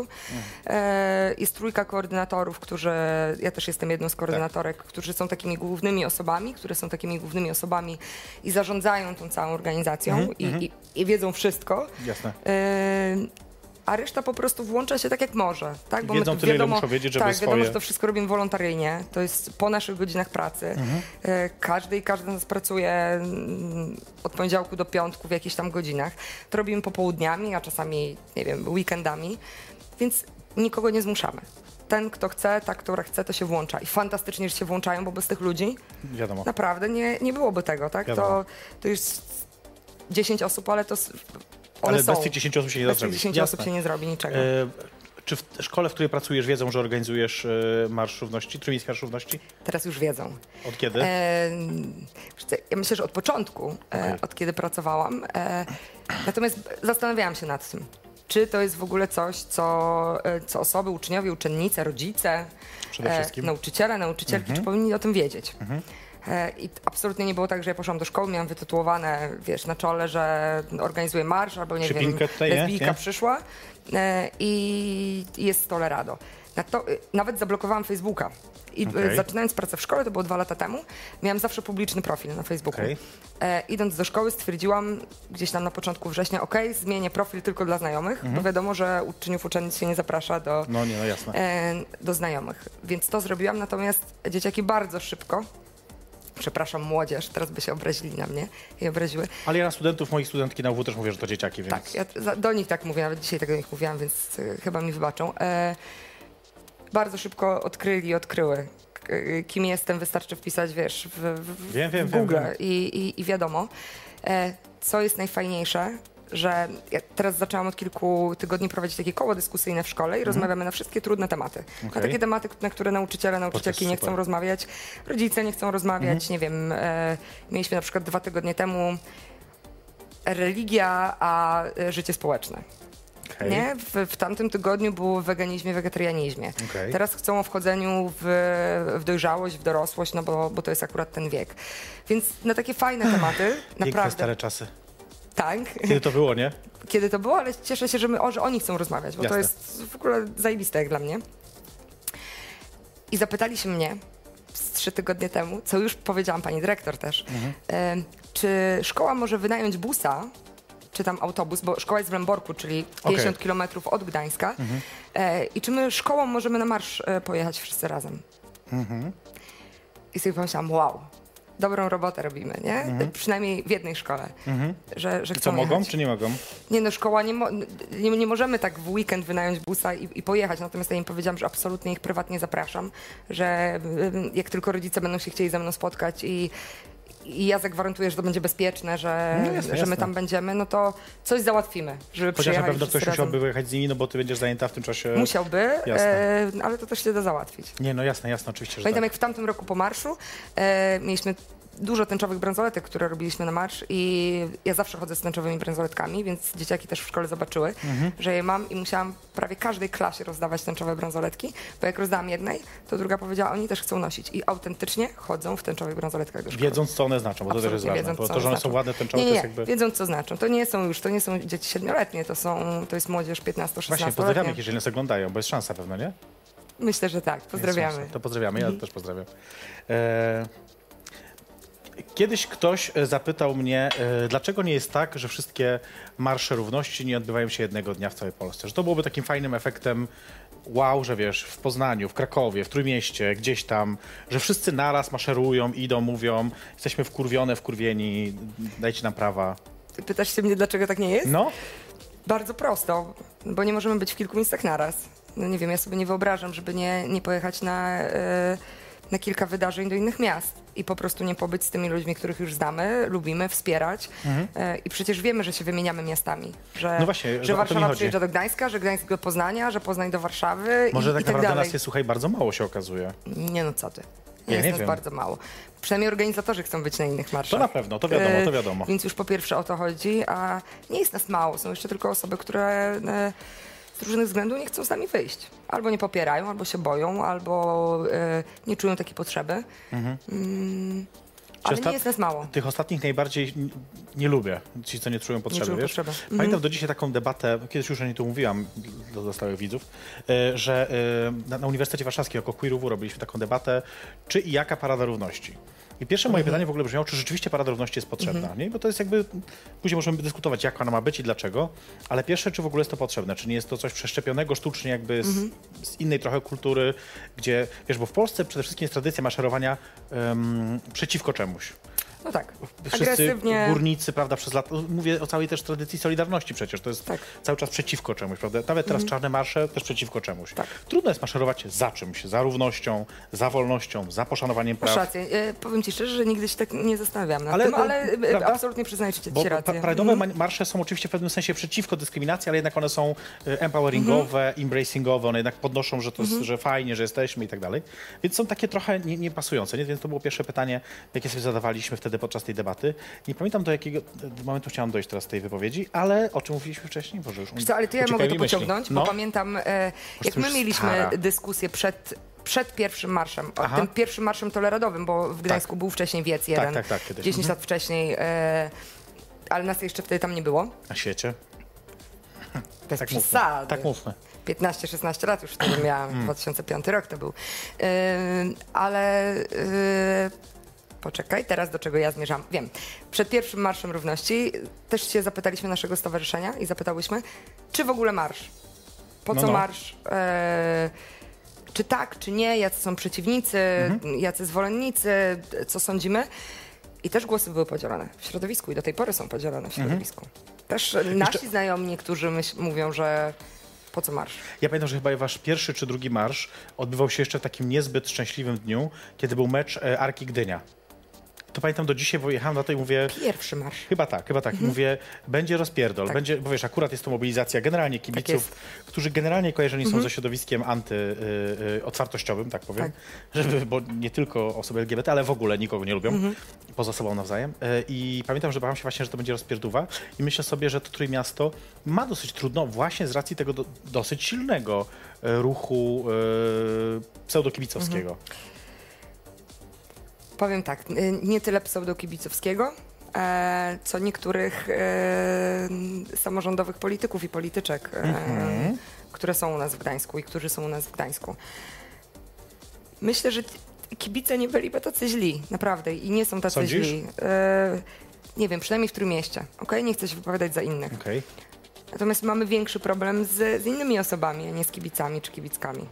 [SPEAKER 3] E, jest trójka koordynatorów, którzy, ja też jestem jedną z koordynatorek, którzy są takimi głównymi osobami, które są takimi głównymi osobami i zarządzają tą całą organizacją i, i, i wiedzą wszystko.
[SPEAKER 2] Jasne.
[SPEAKER 3] E, a reszta po prostu włącza się tak jak może. Tak?
[SPEAKER 2] Wiedzą
[SPEAKER 3] my
[SPEAKER 2] tyle, ile muszą wiedzieć, żeby
[SPEAKER 3] Tak, wiadomo,
[SPEAKER 2] swoje-
[SPEAKER 3] że to wszystko robimy wolontaryjnie. To jest po naszych godzinach pracy.
[SPEAKER 2] Mhm.
[SPEAKER 3] E, Każdy i każdy z nas pracuje mm, od poniedziałku do piątku w jakichś tam godzinach. To robimy popołudniami, a czasami, nie wiem, weekendami. Więc nikogo nie zmuszamy. Ten, kto chce, ta, która chce, to się włącza. I fantastycznie, że się włączają, bo bez tych ludzi
[SPEAKER 2] Wiadomo.
[SPEAKER 3] naprawdę nie, nie byłoby tego, tak?
[SPEAKER 2] Wiadomo.
[SPEAKER 3] To, to jest 10 osób, ale to one
[SPEAKER 2] Ale
[SPEAKER 3] są.
[SPEAKER 2] bez tych 10 osób się nie da
[SPEAKER 3] Bez tych
[SPEAKER 2] zrobić.
[SPEAKER 3] 10
[SPEAKER 2] Jasne.
[SPEAKER 3] osób się nie zrobi niczego.
[SPEAKER 2] E, czy w szkole, w której pracujesz, wiedzą, że organizujesz e, Marsz Równości, Trójmiejski Marsz Równości?
[SPEAKER 3] Teraz już wiedzą.
[SPEAKER 2] Od kiedy?
[SPEAKER 3] E, wiesz co, ja myślę, że od początku, e, od kiedy pracowałam. E, natomiast zastanawiałam się nad tym, czy to jest w ogóle coś, co, e, co osoby, uczniowie, uczennice, rodzice,
[SPEAKER 2] Przede wszystkim. Mhm.
[SPEAKER 3] nauczyciele, nauczycielki, czy powinni o tym wiedzieć. E, I absolutnie nie było tak, że ja poszłam do szkoły, miałam wytytułowane, wiesz, na czole, że organizuję marsz, albo nie
[SPEAKER 2] Szybinkę
[SPEAKER 3] wiem,
[SPEAKER 2] tutaj,
[SPEAKER 3] lesbijka przyszła e, i jest Tolerado. To, y, nawet zablokowałam Facebooka. I y,
[SPEAKER 2] Okej.
[SPEAKER 3] zaczynając pracę w szkole, to było dwa lata temu, miałam zawsze publiczny profil na Facebooku.
[SPEAKER 2] Okej.
[SPEAKER 3] E, idąc do szkoły stwierdziłam gdzieś tam na początku września, ok, zmienię profil tylko dla znajomych, bo wiadomo, że uczniów uczennic się nie zaprasza do,
[SPEAKER 2] Mhm. No nie, no jasne.
[SPEAKER 3] e, do znajomych. Więc to zrobiłam, natomiast dzieciaki bardzo szybko, przepraszam młodzież, teraz by się obrazili na mnie i obraziły.
[SPEAKER 2] Ale ja na studentów, moich studentki na UW też mówię, że to dzieciaki, więc...
[SPEAKER 3] Tak, ja do nich tak mówię, nawet dzisiaj tego do nich mówiłam, więc y, chyba mi wybaczą. E, bardzo szybko odkryli, odkryły, k- kim jestem. Wystarczy wpisać, wiesz, w, w,
[SPEAKER 2] Wiem, wiem,
[SPEAKER 3] w Google
[SPEAKER 2] wiem.
[SPEAKER 3] I, i, i wiadomo. E, co jest najfajniejsze, że ja teraz zaczęłam od kilku tygodni prowadzić takie koło dyskusyjne w szkole i rozmawiamy na wszystkie trudne tematy. Na
[SPEAKER 2] Mhm. Okej.
[SPEAKER 3] takie tematy, na które nauczyciele, nauczycielki nie.
[SPEAKER 2] Mhm.
[SPEAKER 3] chcą rozmawiać, rodzice nie chcą rozmawiać, nie wiem. E, mieliśmy na przykład dwa tygodnie temu religia, a e, życie społeczne.
[SPEAKER 2] Okej.
[SPEAKER 3] Nie? W, w tamtym tygodniu było w weganizmie, wegetarianizmie.
[SPEAKER 2] Okej.
[SPEAKER 3] Teraz chcą o wchodzeniu w, w dojrzałość, w dorosłość, no bo, bo to jest akurat ten wiek. Więc na takie fajne tematy,
[SPEAKER 2] Piękne
[SPEAKER 3] naprawdę.
[SPEAKER 2] stare czasy.
[SPEAKER 3] Tak,
[SPEAKER 2] Kiedy to było, nie? [LAUGHS]
[SPEAKER 3] kiedy to było, ale cieszę się, że, my, o, że oni chcą rozmawiać, bo
[SPEAKER 2] Jasne.
[SPEAKER 3] to jest w ogóle zajebiste jak dla mnie. I zapytali się mnie z trzy tygodnie temu, co już powiedziałam pani dyrektor też,
[SPEAKER 2] Mhm.
[SPEAKER 3] czy szkoła może wynająć busa, czy tam autobus, bo szkoła jest w Lęborku, czyli 50 kilometrów od Gdańska.
[SPEAKER 2] Mhm.
[SPEAKER 3] E, I czy my szkołą możemy na marsz e, pojechać wszyscy razem?
[SPEAKER 2] Mhm.
[SPEAKER 3] I sobie pomyślałam, wow, dobrą robotę robimy, nie? Przynajmniej w jednej szkole. Że, że chcą
[SPEAKER 2] co, mogą
[SPEAKER 3] jechać.
[SPEAKER 2] czy nie mogą?
[SPEAKER 3] Nie no, szkoła nie, mo- nie, nie możemy tak w weekend wynająć busa i, i pojechać, natomiast ja im powiedziałam, że absolutnie ich prywatnie zapraszam, że jak tylko rodzice będą się chcieli ze mną spotkać i, i ja zagwarantuję, że to będzie bezpieczne, że,
[SPEAKER 2] No jasne,
[SPEAKER 3] że
[SPEAKER 2] jasne.
[SPEAKER 3] my tam będziemy, no to coś załatwimy, żeby
[SPEAKER 2] Chociaż na pewno ktoś
[SPEAKER 3] razem.
[SPEAKER 2] musiałby wyjechać z nimi, no bo ty będziesz zajęta w tym czasie.
[SPEAKER 3] Musiałby, e, ale to też się da załatwić.
[SPEAKER 2] Nie, no jasne, jasne, oczywiście, że
[SPEAKER 3] Pamiętam,
[SPEAKER 2] tak.
[SPEAKER 3] jak w tamtym roku po marszu e, mieliśmy dużo tęczowych bransoletek, które robiliśmy na marsz i ja zawsze chodzę z tęczowymi bransoletkami, więc dzieciaki też w szkole zobaczyły,
[SPEAKER 2] Mhm.
[SPEAKER 3] że je mam i musiałam prawie każdej klasie rozdawać tęczowe bransoletki, bo jak rozdałam jednej, to druga powiedziała, oni też chcą nosić i autentycznie chodzą w tęczowych bransoletkach do szkoły.
[SPEAKER 2] Wiedząc, co one znaczą, bo to też jest
[SPEAKER 3] Absolutnie
[SPEAKER 2] ważne.
[SPEAKER 3] wiedząc,
[SPEAKER 2] to, że one
[SPEAKER 3] znaczą.
[SPEAKER 2] są ładne, tęczowe,
[SPEAKER 3] nie, nie,
[SPEAKER 2] to jest jakby...
[SPEAKER 3] wiedząc co znaczą. To nie są już, to nie są dzieci siedmioletnie, to są, to jest młodzież 15-16
[SPEAKER 2] Właśnie, pozdrawiamy ich, jeżeli nas oglądają, bo jest szansa pewno, nie?
[SPEAKER 3] Myślę, że tak. Pozdrawiamy.
[SPEAKER 2] To pozdrawiamy, ja też pozdrawiam. E... Kiedyś ktoś e, zapytał mnie, e, dlaczego nie jest tak, że wszystkie marsze równości nie odbywają się jednego dnia w całej Polsce. Że to byłoby takim fajnym efektem wow, że wiesz, w Poznaniu, w Krakowie, w Trójmieście, gdzieś tam, że wszyscy naraz maszerują, idą, mówią, jesteśmy wkurwione, wkurwieni, dajcie nam prawa.
[SPEAKER 3] Pytasz się mnie, dlaczego tak nie jest?
[SPEAKER 2] No,
[SPEAKER 3] Bardzo prosto, bo nie możemy być w kilku miejscach naraz. No nie wiem, ja sobie nie wyobrażam, żeby nie, nie pojechać na, e, na kilka wydarzeń do innych miast i po prostu nie pobyć z tymi ludźmi, których już znamy, lubimy, wspierać. E, I przecież wiemy, że się wymieniamy miastami. Że,
[SPEAKER 2] Mhm. No właśnie, że
[SPEAKER 3] Warszawa przyjeżdża do Gdańska, że Gdańsk do Poznania, że Poznań do Warszawy
[SPEAKER 2] może
[SPEAKER 3] i,
[SPEAKER 2] tak
[SPEAKER 3] i tak
[SPEAKER 2] naprawdę
[SPEAKER 3] dalej.
[SPEAKER 2] nas jest, słuchaj, bardzo mało się okazuje.
[SPEAKER 3] Nie no, co ty.
[SPEAKER 2] Ja
[SPEAKER 3] jest
[SPEAKER 2] nie
[SPEAKER 3] nas
[SPEAKER 2] wiem.
[SPEAKER 3] bardzo mało. Przynajmniej organizatorzy chcą być na innych marszach.
[SPEAKER 2] To na pewno, to wiadomo, to
[SPEAKER 3] E,
[SPEAKER 2] wiadomo.
[SPEAKER 3] Więc już po pierwsze o to chodzi, a nie jest nas mało. Są jeszcze tylko osoby, które e, z różnych względów nie chcą z nami wyjść. Albo nie popierają, albo się boją, albo e, nie czują takiej potrzeby. Mm, ale nie jest nas mało.
[SPEAKER 2] Tych ostatnich najbardziej nie lubię, ci, co nie czują potrzeby,
[SPEAKER 3] czują
[SPEAKER 2] wiesz?
[SPEAKER 3] potrzeby.
[SPEAKER 2] Pamiętam
[SPEAKER 3] Mhm.
[SPEAKER 2] do dzisiaj taką debatę, kiedyś już o niej tu mówiłam do, stałych widzów, e, że e, na, Uniwersytecie Warszawskim jako Queer UW robiliśmy taką debatę, czy i jaka Parada Równości. I pierwsze moje pytanie w ogóle brzmiało, czy rzeczywiście Parada Równości jest potrzebna, nie? Bo to jest jakby, później możemy dyskutować, jak ona ma być i dlaczego, ale pierwsze, czy w ogóle jest to potrzebne, czy nie jest to coś przeszczepionego sztucznie jakby z, z innej trochę kultury, gdzie, wiesz, bo w Polsce przede wszystkim jest tradycja maszerowania em, przeciwko czemuś
[SPEAKER 3] No tak.
[SPEAKER 2] wszyscy
[SPEAKER 3] Agresywnie.
[SPEAKER 2] górnicy, prawda, przez lata, mówię o całej też tradycji Solidarności przecież, to jest
[SPEAKER 3] Tak.
[SPEAKER 2] cały czas przeciwko czemuś, prawda? Nawet teraz czarne marsze też przeciwko czemuś.
[SPEAKER 3] Tak.
[SPEAKER 2] Trudno jest maszerować za czymś, za równością, za wolnością, za poszanowaniem
[SPEAKER 3] Masz
[SPEAKER 2] praw.
[SPEAKER 3] rację. E, powiem ci szczerze, że nigdy się tak nie zastanawiałam nad
[SPEAKER 2] Ale,
[SPEAKER 3] tym,
[SPEAKER 2] e,
[SPEAKER 3] ale e,
[SPEAKER 2] prawda?
[SPEAKER 3] absolutnie przyznaję ci ci rację.
[SPEAKER 2] Pride'owe
[SPEAKER 3] Mhm.
[SPEAKER 2] ma- marsze są oczywiście w pewnym sensie przeciwko dyskryminacji, ale jednak one są e, empoweringowe,
[SPEAKER 3] Mhm.
[SPEAKER 2] embracingowe, one jednak podnoszą, że to jest, że fajnie, że jesteśmy i tak dalej. Więc są takie trochę nie- niepasujące, nie? Więc to było pierwsze pytanie, jakie sobie zadawaliśmy wtedy podczas tej debaty. Nie pamiętam do jakiego do momentu chciałam dojść teraz z tej wypowiedzi, ale o czym mówiliśmy wcześniej? Boże, już
[SPEAKER 3] co, ale to ja mogę to
[SPEAKER 2] mi myśli.
[SPEAKER 3] pociągnąć,
[SPEAKER 2] No.
[SPEAKER 3] bo pamiętam, e, jak my mieliśmy
[SPEAKER 2] stara.
[SPEAKER 3] dyskusję przed, przed pierwszym marszem, o
[SPEAKER 2] Aha.
[SPEAKER 3] tym pierwszym marszem toleradowym, bo w Gdańsku był wcześniej wiec jeden,
[SPEAKER 2] tak, tak, kiedyś.
[SPEAKER 3] 10
[SPEAKER 2] Mhm.
[SPEAKER 3] lat wcześniej, e, ale nas jeszcze wtedy tam nie było.
[SPEAKER 2] Na świecie?
[SPEAKER 3] Bez
[SPEAKER 2] Tak mówmy.
[SPEAKER 3] przesady.
[SPEAKER 2] Tak mówmy.
[SPEAKER 3] 15-16 lat już wtedy miałam,
[SPEAKER 2] Hmm.
[SPEAKER 3] 2005 rok to był. E, ale e, poczekaj, teraz do czego ja zmierzam. Wiem, przed pierwszym Marszem Równości też się zapytaliśmy naszego stowarzyszenia i zapytałyśmy, czy w ogóle marsz? Po
[SPEAKER 2] No,
[SPEAKER 3] co
[SPEAKER 2] no.
[SPEAKER 3] marsz? E, czy tak, czy nie? Jacy są przeciwnicy?
[SPEAKER 2] Mhm.
[SPEAKER 3] Jacy zwolennicy? Co sądzimy? I też głosy były podzielone w środowisku i do tej pory są podzielone w środowisku. Też nasi znajomi niektórzy myśl, mówią, że po co marsz?
[SPEAKER 2] Ja pamiętam, że chyba wasz pierwszy czy drugi marsz odbywał się jeszcze w takim niezbyt szczęśliwym dniu, kiedy był mecz e, Arki Gdynia. To pamiętam do dzisiaj, bo jechałem na to i mówię,
[SPEAKER 3] Pierwszy marsz.
[SPEAKER 2] Chyba tak, chyba tak. Mówię, będzie rozpierdol,
[SPEAKER 3] Tak.
[SPEAKER 2] będzie, bo wiesz, akurat jest to mobilizacja generalnie kibiców, którzy generalnie kojarzeni są ze środowiskiem anty, y, y, tak powiem, żeby, bo nie tylko osoby LGBT, ale w ogóle nikogo nie lubią, poza sobą nawzajem. Y, I pamiętam, że bałam się właśnie, że to będzie rozpierduwa i myślę sobie, że to Trójmiasto ma dosyć trudno właśnie z racji tego do, dosyć silnego y, ruchu y, pseudokibicowskiego.
[SPEAKER 3] Powiem tak, y, nie tyle pseudokibicowskiego, e, co niektórych e, samorządowych polityków i polityczek, e, które są u nas w Gdańsku i którzy są u nas w Gdańsku. Myślę, że kibice nie byliby tacy źli, naprawdę, i nie są tacy
[SPEAKER 2] Sądzisz?
[SPEAKER 3] źli. Nie wiem, przynajmniej w Trójmieście, okej? Nie chcę się wypowiadać za innych.
[SPEAKER 2] Okej.
[SPEAKER 3] Natomiast mamy większy problem z, z innymi osobami, a nie z kibicami czy kibickami.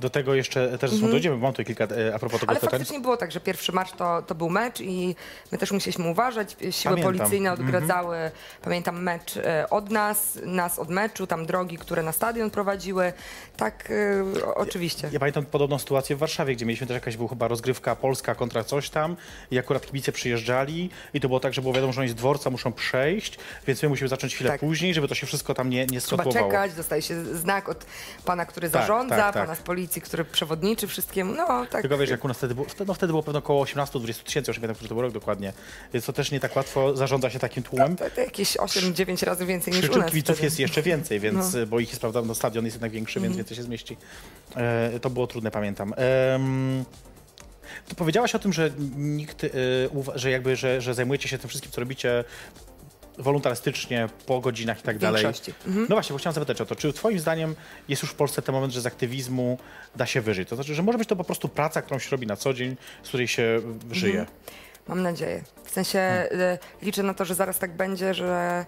[SPEAKER 2] Do tego jeszcze też zresztą dojdziemy, bo mam tutaj kilka e, a propos tego
[SPEAKER 3] Ale faktycznie było tak, że pierwszy marsz to, to był mecz i my też musieliśmy uważać. Siły
[SPEAKER 2] Pamiętam.
[SPEAKER 3] policyjne odgradzały, pamiętam mecz e, od nas, nas od meczu, tam drogi, które na stadion prowadziły. Tak, e, oczywiście.
[SPEAKER 2] Ja pamiętam podobną sytuację w Warszawie, gdzie mieliśmy też jakaś była chyba rozgrywka polska kontra coś tam i akurat kibice przyjeżdżali i to było tak, że było wiadomo, że oni z dworca muszą przejść, więc my musimy zacząć chwilę
[SPEAKER 3] Tak.
[SPEAKER 2] później, żeby to się wszystko tam nie, nie
[SPEAKER 3] Trzeba
[SPEAKER 2] skotłowało.
[SPEAKER 3] czekać, dostaje się znak od pana, który
[SPEAKER 2] Tak,
[SPEAKER 3] zarządza,
[SPEAKER 2] tak, tak.
[SPEAKER 3] pana z policji, który przewodniczy wszystkiemu. No tak.
[SPEAKER 2] Tylko wiesz, jak u nas wtedy było, wtedy, no wtedy było pewno około 18-20 tysięcy, już nie pamiętam, który to był rok dokładnie, więc to też nie tak łatwo zarządza się takim tłumem.
[SPEAKER 3] To, to jakieś 8-9 razy więcej niż u
[SPEAKER 2] Przyczyn
[SPEAKER 3] nas.
[SPEAKER 2] kibiców jest jeszcze więcej, więc,
[SPEAKER 3] No.
[SPEAKER 2] bo ich jest, prawda, no stadion jest jednak większy,
[SPEAKER 3] Mhm.
[SPEAKER 2] więc więcej się zmieści. E, to było trudne, pamiętam. To powiedziałaś o tym, że nikt, e, że jakby, że, że zajmujecie się tym wszystkim, co robicie wolontarystycznie, po godzinach i tak dalej.
[SPEAKER 3] Mhm.
[SPEAKER 2] No właśnie, bo chciałam zapytać o to, czy twoim zdaniem jest już w Polsce ten moment, że z aktywizmu da się wyżyć? To znaczy, że może być to po prostu praca, którą się robi na co dzień, z której się żyje.
[SPEAKER 3] Mhm. Mam nadzieję. W sensie
[SPEAKER 2] Hmm.
[SPEAKER 3] e, liczę na to, że zaraz tak będzie, że,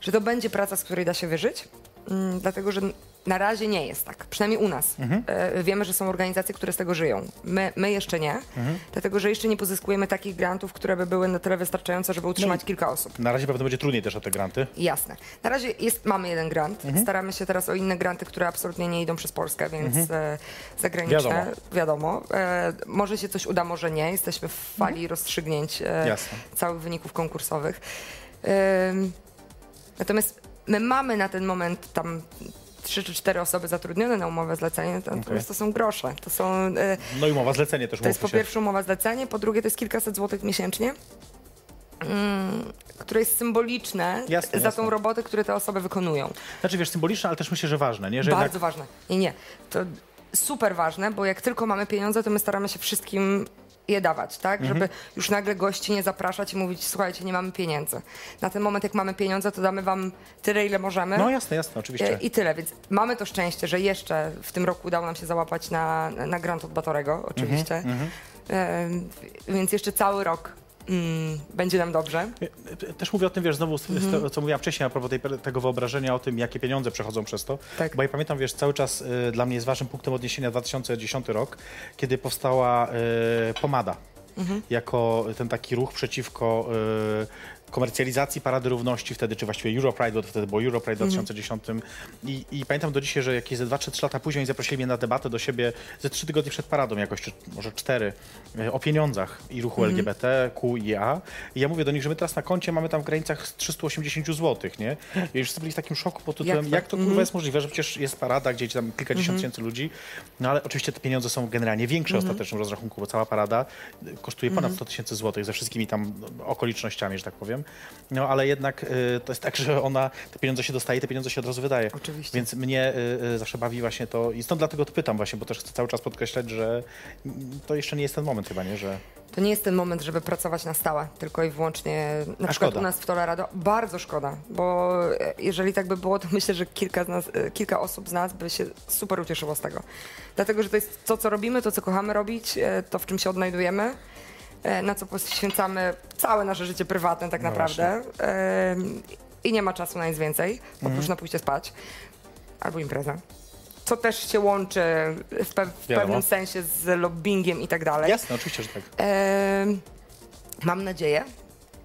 [SPEAKER 3] że to będzie praca, z której da się wyżyć. Mm, dlatego, że na razie nie jest tak. Przynajmniej u nas.
[SPEAKER 2] Mhm.
[SPEAKER 3] E, wiemy, że są organizacje, które z tego żyją. My, my jeszcze nie.
[SPEAKER 2] Mhm.
[SPEAKER 3] Dlatego, że jeszcze nie pozyskujemy takich grantów, które by były na tyle wystarczające, żeby utrzymać kilka osób.
[SPEAKER 2] Na razie pewno będzie trudniej też o te granty.
[SPEAKER 3] Jasne. Na razie jest, mamy jeden grant.
[SPEAKER 2] Mhm.
[SPEAKER 3] Staramy się teraz o inne granty, które absolutnie nie idą przez Polskę, więc e, zagraniczne,
[SPEAKER 2] Mhm. Wiadomo.
[SPEAKER 3] wiadomo. E, może się coś uda, może nie. Jesteśmy w fali
[SPEAKER 2] Mhm.
[SPEAKER 3] rozstrzygnięć e, całych wyników konkursowych. Em, natomiast my mamy na ten moment tam trzy czy cztery osoby zatrudnione na umowę zlecenie, natomiast
[SPEAKER 2] Okej.
[SPEAKER 3] to są grosze. To są... E,
[SPEAKER 2] No i umowa zlecenie też
[SPEAKER 3] to jest po
[SPEAKER 2] się.
[SPEAKER 3] pierwsze umowa zlecenie, po drugie to jest kilkaset złotych miesięcznie, mm, które jest symboliczne
[SPEAKER 2] Jasne,
[SPEAKER 3] za
[SPEAKER 2] jasne.
[SPEAKER 3] tą robotę, które te osoby wykonują.
[SPEAKER 2] Znaczy wiesz, symboliczne, ale też myślę, że ważne, nie? Że
[SPEAKER 3] Bardzo
[SPEAKER 2] jednak
[SPEAKER 3] ważne. Nie, nie. To super ważne, bo jak tylko mamy pieniądze, to my staramy się wszystkim je dawać, tak?
[SPEAKER 2] Mhm.
[SPEAKER 3] Żeby już nagle gości nie zapraszać i mówić, słuchajcie, nie mamy pieniędzy. Na ten moment, jak mamy pieniądze, to damy wam tyle, ile możemy.
[SPEAKER 2] No jasne, jasne, oczywiście.
[SPEAKER 3] E, I tyle, więc mamy to szczęście, że jeszcze w tym roku udało nam się załapać na, na grant od Batorego, oczywiście.
[SPEAKER 2] Mhm,
[SPEAKER 3] E, więc jeszcze cały rok mm, będzie nam dobrze.
[SPEAKER 2] Też mówię o tym, wiesz, znowu, to, co mówiłam wcześniej a propos tej, tego wyobrażenia o tym, jakie pieniądze przechodzą przez to.
[SPEAKER 3] Tak.
[SPEAKER 2] Bo ja pamiętam, wiesz, cały czas y, dla mnie jest ważnym punktem odniesienia 2010 rok, kiedy powstała y, pomada.
[SPEAKER 3] Mhm.
[SPEAKER 2] Jako ten taki ruch przeciwko y, komercjalizacji Parady Równości wtedy, czy właściwie Europride, bo to wtedy było Europride w
[SPEAKER 3] Mhm.
[SPEAKER 2] 2010. I, I pamiętam do dzisiaj, że jakieś ze 2-3 lata później zaprosili mnie na debatę do siebie ze trzy tygodnie przed paradą jakoś, czy może cztery, y, o pieniądzach i ruchu
[SPEAKER 3] Mhm.
[SPEAKER 2] LGBT, Q i ja mówię do nich, że my teraz na koncie mamy tam w granicach 380 zł, nie? I już byli w takim szoku pod tytułem,
[SPEAKER 3] Jak
[SPEAKER 2] jak
[SPEAKER 3] to?
[SPEAKER 2] to, kurwa jest możliwe, że przecież jest parada, gdzie tam kilkadziesiąt tysięcy ludzi, no ale oczywiście te pieniądze są generalnie większe w ostatecznym rozrachunku, bo cała parada y, kosztuje ponad 100 tysięcy złotych ze wszystkimi tam no, okolicznościami, że tak powiem. No ale jednak y, to jest tak, że ona, te pieniądze się dostaje, te pieniądze się od razu wydaje.
[SPEAKER 3] Oczywiście.
[SPEAKER 2] Więc mnie y, y, zawsze bawi właśnie to i stąd dlatego to pytam właśnie, bo też chcę cały czas podkreślać, że to jeszcze nie jest ten moment chyba, nie, że...
[SPEAKER 3] To nie jest ten moment, żeby pracować na stałe, tylko i wyłącznie na
[SPEAKER 2] A
[SPEAKER 3] przykład
[SPEAKER 2] szkoda.
[SPEAKER 3] u nas w Tolerado. Bardzo szkoda, bo e, jeżeli tak by było, to [LAUGHS] myślę, że kilka, nas, e, kilka osób z nas by się super ucieszyło z tego. Dlatego, że to jest to, co robimy, to, co kochamy robić, e, to, w czym się odnajdujemy, na co poświęcamy całe nasze życie prywatne tak
[SPEAKER 2] No
[SPEAKER 3] naprawdę. E, I nie ma czasu na nic więcej, oprócz
[SPEAKER 2] Mhm.
[SPEAKER 3] na pójście spać albo impreza. Co też się łączy w, pe- w pewnym sensie z lobbyingiem i tak dalej.
[SPEAKER 2] Jasne, oczywiście, że tak.
[SPEAKER 3] Em, mam nadzieję,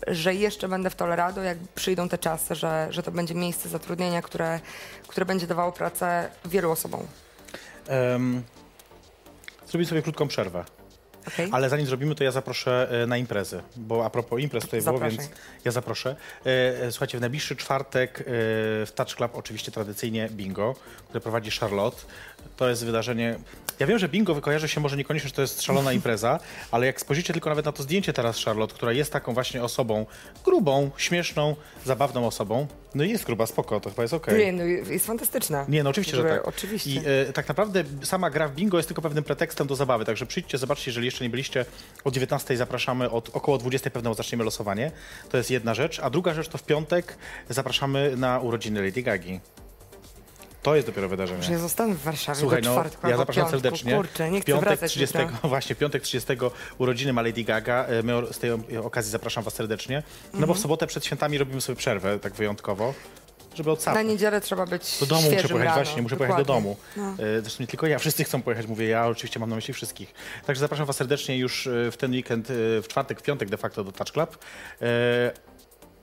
[SPEAKER 3] że jeszcze będę w Tolerado, jak przyjdą te czasy, że, że to będzie miejsce zatrudnienia, które, które będzie dawało pracę wielu osobom.
[SPEAKER 2] Um, zrobimy sobie krótką przerwę.
[SPEAKER 3] Okay?
[SPEAKER 2] Ale zanim zrobimy, to ja zaproszę e, na imprezy, bo a propos imprez tutaj było,
[SPEAKER 3] Zapraszaj.
[SPEAKER 2] więc ja zaproszę. E, e, Słuchajcie, w najbliższy czwartek w Touch Club oczywiście tradycyjnie bingo, które prowadzi Charlotte. To jest wydarzenie... Ja wiem, że bingo kojarzy się może niekoniecznie, że to jest szalona [LAUGHS] impreza, ale jak spojrzycie tylko nawet na to zdjęcie teraz Charlotte, która jest taką właśnie osobą grubą, śmieszną, zabawną osobą. No i jest gruba, spoko, to chyba jest okej.
[SPEAKER 3] Nie, no, jest fantastyczna.
[SPEAKER 2] Nie, no oczywiście, że
[SPEAKER 3] Że-
[SPEAKER 2] tak.
[SPEAKER 3] oczywiście.
[SPEAKER 2] I e, tak naprawdę sama gra w bingo jest tylko pewnym pretekstem do zabawy, także przyjdźcie, zobaczcie, jeżeli jeszcze nie byliście, o 19 zapraszamy, od około 20 pewno zaczniemy losowanie. To jest jedna rzecz. A druga rzecz to w piątek zapraszamy na urodziny Lady Gagi. To jest dopiero wydarzenie.
[SPEAKER 3] Że ja zostanę w Warszawie
[SPEAKER 2] Słuchaj,
[SPEAKER 3] do
[SPEAKER 2] no,
[SPEAKER 3] czwartku
[SPEAKER 2] ja
[SPEAKER 3] albo
[SPEAKER 2] zapraszam
[SPEAKER 3] piątku.
[SPEAKER 2] serdecznie.
[SPEAKER 3] Kurczę, nie
[SPEAKER 2] w
[SPEAKER 3] chcę
[SPEAKER 2] piątek
[SPEAKER 3] wracać
[SPEAKER 2] 30,
[SPEAKER 3] jutro. [LAUGHS]
[SPEAKER 2] właśnie, piątek 30 urodziny ma Lady Gaga. E, My z tej okazji zapraszam was serdecznie. No
[SPEAKER 3] Mhm.
[SPEAKER 2] bo w sobotę przed świętami robimy sobie przerwę, tak wyjątkowo, żeby
[SPEAKER 3] Na niedzielę trzeba być
[SPEAKER 2] Do domu muszę pojechać,
[SPEAKER 3] rano.
[SPEAKER 2] właśnie, muszę pojechać do
[SPEAKER 3] Dokładnie.
[SPEAKER 2] domu. E, Zresztą nie tylko ja, wszyscy chcą pojechać, mówię ja, oczywiście mam na myśli wszystkich. Także zapraszam was serdecznie już e, w ten weekend, w czwartek, w piątek de facto do Touch Club.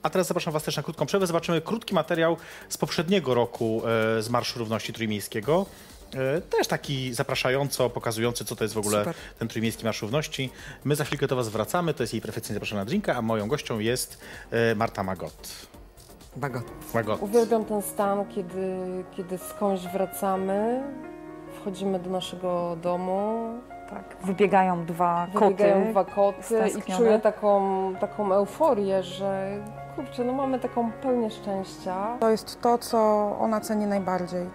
[SPEAKER 2] A teraz zapraszam was też na krótką przerwę. Zobaczymy krótki materiał z poprzedniego roku e, z Marszu Równości Trójmiejskiego. E, Też taki zapraszająco, pokazujący, co to jest w ogóle
[SPEAKER 3] Super.
[SPEAKER 2] ten Trójmiejski Marsz Równości. My za chwilkę do was wracamy, to jest jej perfekcyjnie zapraszana drinka, a moją gością jest e, Marta Magot.
[SPEAKER 3] Bagot.
[SPEAKER 2] Magot.
[SPEAKER 6] Uwielbiam ten stan, kiedy, kiedy skądś wracamy, wchodzimy do naszego domu,
[SPEAKER 7] Tak, wybiegają dwa koty.
[SPEAKER 6] wybiegają dwa koty i czuję taką, taką euforię, że kurczę, no mamy taką pełnię szczęścia.
[SPEAKER 8] To jest to, co ona ceni najbardziej.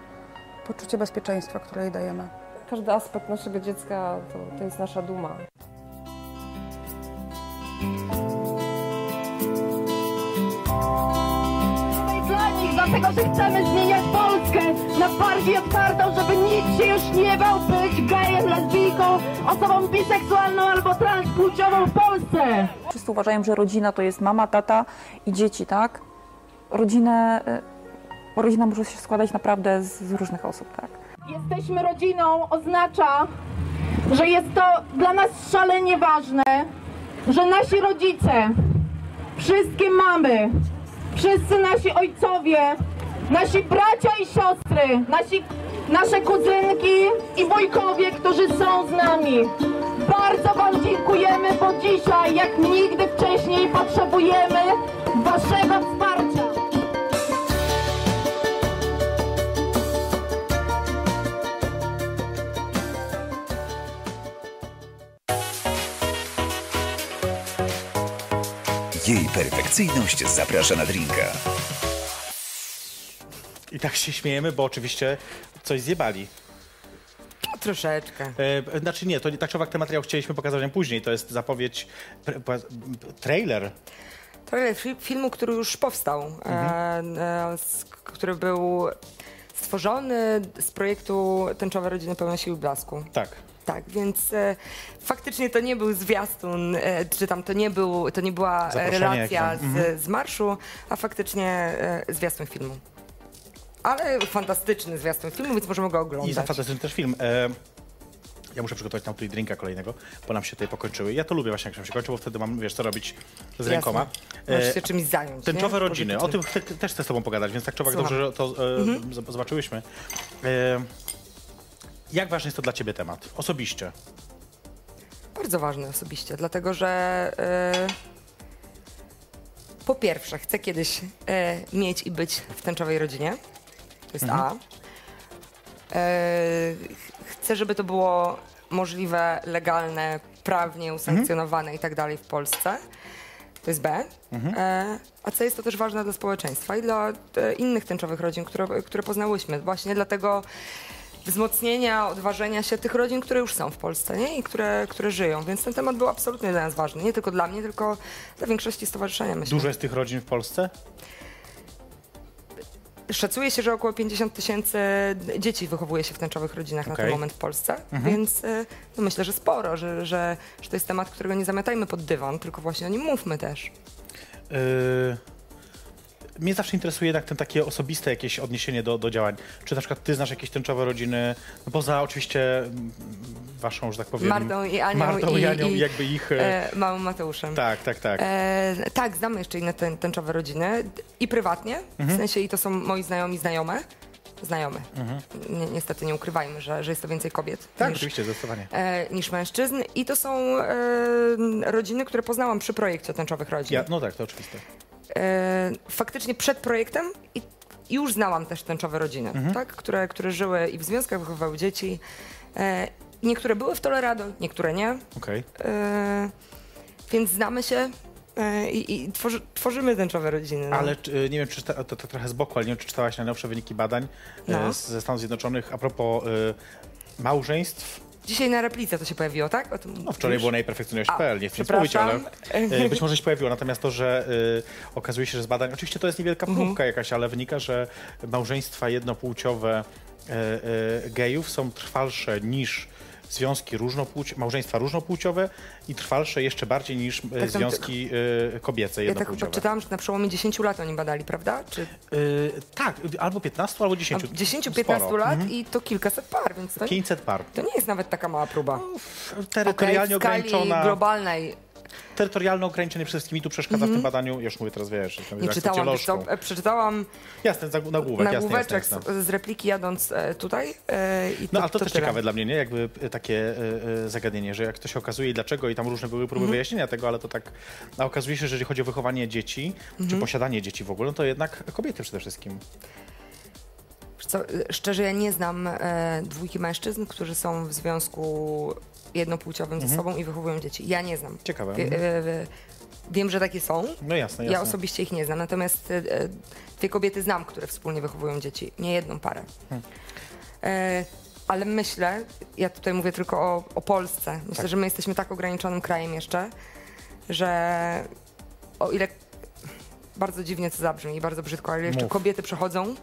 [SPEAKER 8] Poczucie bezpieczeństwa, które jej dajemy.
[SPEAKER 6] Każdy aspekt naszego dziecka to, to jest nasza duma.
[SPEAKER 9] dla nich, dlatego że chcemy zmieniać Polskę na bardziej otwartą, żeby nikt się już nie bał być gejem, lesbijką, osobą biseksualną albo transpłciową w Polsce.
[SPEAKER 7] Wszyscy uważają, że rodzina to jest mama, tata i dzieci, tak? Rodzinę, y, rodzina może się składać naprawdę z, z różnych osób, tak?
[SPEAKER 9] Jesteśmy rodziną oznacza, że jest to dla nas szalenie ważne, że nasi rodzice, wszystkie mamy, wszyscy nasi ojcowie, nasi bracia i siostry, nasi, nasze kuzynki i wujkowie, którzy są z nami. Bardzo Wam dziękujemy, bo dzisiaj, jak nigdy wcześniej, potrzebujemy Waszego wsparcia.
[SPEAKER 1] Perfekcyjność zaprasza na drinka.
[SPEAKER 2] I tak się śmiejemy, bo oczywiście coś zjebali.
[SPEAKER 3] Troszeczkę.
[SPEAKER 2] E, znaczy nie, to nie- tak czy owak ten materiał chcieliśmy pokazać wam później. To jest zapowiedź, pre, pa- trailer.
[SPEAKER 3] Trailer fi- filmu, który już powstał,
[SPEAKER 2] Mhm.
[SPEAKER 3] e, e, z, który był stworzony z projektu Tęczowe Rodziny Pełne Siły i Blasku.
[SPEAKER 2] Tak.
[SPEAKER 3] Tak, więc e, faktycznie to nie był zwiastun, e, czy tam to nie, był, to nie była
[SPEAKER 2] Zaproszenie
[SPEAKER 3] relacja
[SPEAKER 2] jakieś. Mhm.
[SPEAKER 3] z, z marszu, a faktycznie e, zwiastun filmu. Ale fantastyczny zwiastun filmu, więc możemy go oglądać.
[SPEAKER 2] I za fantastyczny też film. E, ja muszę przygotować tam tutaj drinka kolejnego, bo nam się tutaj pokończyły. Ja to lubię właśnie, jak się kończy, bo wtedy mam, wiesz, co robić z
[SPEAKER 3] Jasne.
[SPEAKER 2] rękoma.
[SPEAKER 3] Możesz
[SPEAKER 2] E,
[SPEAKER 3] się czymś zająć.
[SPEAKER 2] Tęczowe
[SPEAKER 3] nie?
[SPEAKER 2] rodziny, o tym chcę, też chcę z tobą pogadać, więc tak
[SPEAKER 3] Słucham.
[SPEAKER 2] dobrze, że to e,
[SPEAKER 3] Mhm.
[SPEAKER 2] zobaczyłyśmy. E, jak ważny jest to dla ciebie temat? Osobiście.
[SPEAKER 3] Bardzo ważny osobiście, dlatego że e, po pierwsze chcę kiedyś e, mieć i być w tęczowej rodzinie. To jest A. E, ch- chcę, żeby to było możliwe, legalne, prawnie usankcjonowane i tak dalej w Polsce. To jest B. E, a C jest to też ważne dla społeczeństwa i dla e, innych tęczowych rodzin, które, które poznałyśmy. Właśnie dlatego wzmocnienia, odważenia się tych rodzin, które już są w Polsce nie? i które, które żyją. Więc ten temat był absolutnie dla nas ważny. Nie tylko dla mnie, tylko dla większości stowarzyszenia, myślę.
[SPEAKER 2] Dużo jest tych rodzin w Polsce?
[SPEAKER 3] Szacuje się, że około 50 tysięcy dzieci wychowuje się w tęczowych rodzinach na
[SPEAKER 2] Okej.
[SPEAKER 3] ten moment w Polsce, więc y, no myślę, że sporo, że, że, że to jest temat, którego nie zamietajmy pod dywan, tylko właśnie o nim mówmy też.
[SPEAKER 2] Yy, mnie zawsze interesuje jednak ten takie osobiste jakieś odniesienie do, do działań. Czy na przykład ty znasz jakieś tęczowe rodziny, no poza oczywiście mm, waszą, że tak powiem...
[SPEAKER 3] Martą i Anią
[SPEAKER 2] Martą
[SPEAKER 3] i,
[SPEAKER 2] i Anią
[SPEAKER 3] i,
[SPEAKER 2] jakby ich... E,
[SPEAKER 3] e, małym Mateuszem.
[SPEAKER 2] tak, tak, tak.
[SPEAKER 3] E, tak, znamy jeszcze inne tę- tęczowe rodziny i prywatnie, w sensie i to są moi znajomi, znajome. Znajome. Ni niestety nie ukrywajmy, że, że jest to więcej kobiet
[SPEAKER 2] tak,
[SPEAKER 3] niż,
[SPEAKER 2] oczywiście, zdecydowanie.
[SPEAKER 3] e, niż mężczyzn. I to są e, rodziny, które poznałam przy projekcie tęczowych rodzin.
[SPEAKER 2] Ja, no tak, to oczywiste.
[SPEAKER 3] E, faktycznie przed projektem i już znałam też tęczowe rodziny, tak? które, które żyły i w związkach, wychowywały dzieci. E, niektóre były w Tolerado, niektóre nie.
[SPEAKER 2] Okej.
[SPEAKER 3] E, więc znamy się i, i tworzy, tworzymy tęczowe rodziny. No.
[SPEAKER 2] Ale nie wiem, czy to, to trochę z boku, ale nie wiem, czy czytałaś najnowsze wyniki badań
[SPEAKER 3] No.
[SPEAKER 2] ze Stanów Zjednoczonych a propos e, małżeństw.
[SPEAKER 3] Dzisiaj na replice to się pojawiło, tak? O tym
[SPEAKER 2] No wczoraj było najperfekcjonalność.pl, nie chcę nic mówić,
[SPEAKER 3] przepraszam.
[SPEAKER 2] ale e, [LAUGHS] być może się pojawiło. Natomiast to, że e, okazuje się, że z badań, oczywiście to jest niewielka
[SPEAKER 3] Mhm.
[SPEAKER 2] próbka jakaś, ale wynika, że małżeństwa jednopłciowe e, e, gejów są trwalsze niż związki różnopłciowe, małżeństwa różnopłciowe i trwalsze jeszcze bardziej niż e,
[SPEAKER 3] Tak,
[SPEAKER 2] związki e, kobiece
[SPEAKER 3] Ja tak czytałam, że na przełomie 10 lat oni badali, prawda? Czy
[SPEAKER 2] Y, tak, albo 15, albo 10.
[SPEAKER 3] 10-15
[SPEAKER 2] Sporo.
[SPEAKER 3] lat
[SPEAKER 2] Mhm.
[SPEAKER 3] i to kilkaset par, więc to,
[SPEAKER 2] 500 par.
[SPEAKER 3] to nie jest nawet taka mała próba.
[SPEAKER 2] Terytorialnie
[SPEAKER 3] Okej, w skali
[SPEAKER 2] ograniczona.
[SPEAKER 3] globalnej
[SPEAKER 2] Terytorialne ograniczenie przede wszystkim mi tu przeszkadza w tym badaniu. Już mówię teraz, wiesz,
[SPEAKER 3] Mhm. nie czytałam, e, przeczytałam
[SPEAKER 2] Jasne, nagłówek, jasne,
[SPEAKER 3] nagłóweczek
[SPEAKER 2] jasne, jasne.
[SPEAKER 3] z, repliki jadąc e, tutaj e, i to,
[SPEAKER 2] No ale to, też
[SPEAKER 3] tyle.
[SPEAKER 2] ciekawe dla mnie, nie? Jakby e, takie e, e, zagadnienie, że jak to się okazuje i dlaczego i tam różne były
[SPEAKER 3] Mhm.
[SPEAKER 2] próby wyjaśnienia tego, ale to tak a okazuje się, że jeżeli chodzi o wychowanie dzieci, czy
[SPEAKER 3] Mhm.
[SPEAKER 2] posiadanie dzieci w ogóle, no to jednak kobiety przede wszystkim.
[SPEAKER 3] Co, szczerze, ja nie znam e, dwójki mężczyzn, którzy są w związku jednopłciowym ze sobą i wychowują dzieci. Ja nie znam.
[SPEAKER 2] Ciekawe.
[SPEAKER 3] Wie,
[SPEAKER 2] Mhm.
[SPEAKER 3] e, e, wiem, że takie są.
[SPEAKER 2] No jasne, jasne.
[SPEAKER 3] Ja osobiście ich nie znam, natomiast e, e, dwie kobiety znam, które wspólnie wychowują dzieci. Nie jedną parę.
[SPEAKER 2] Hmm.
[SPEAKER 3] E, ale myślę, ja tutaj mówię tylko o, o Polsce, myślę,
[SPEAKER 2] Tak.
[SPEAKER 3] że my jesteśmy tak ograniczonym krajem jeszcze, że o ile bardzo dziwnie to zabrzmi i bardzo brzydko, ale jeszcze
[SPEAKER 2] Mów.
[SPEAKER 3] kobiety przechodzą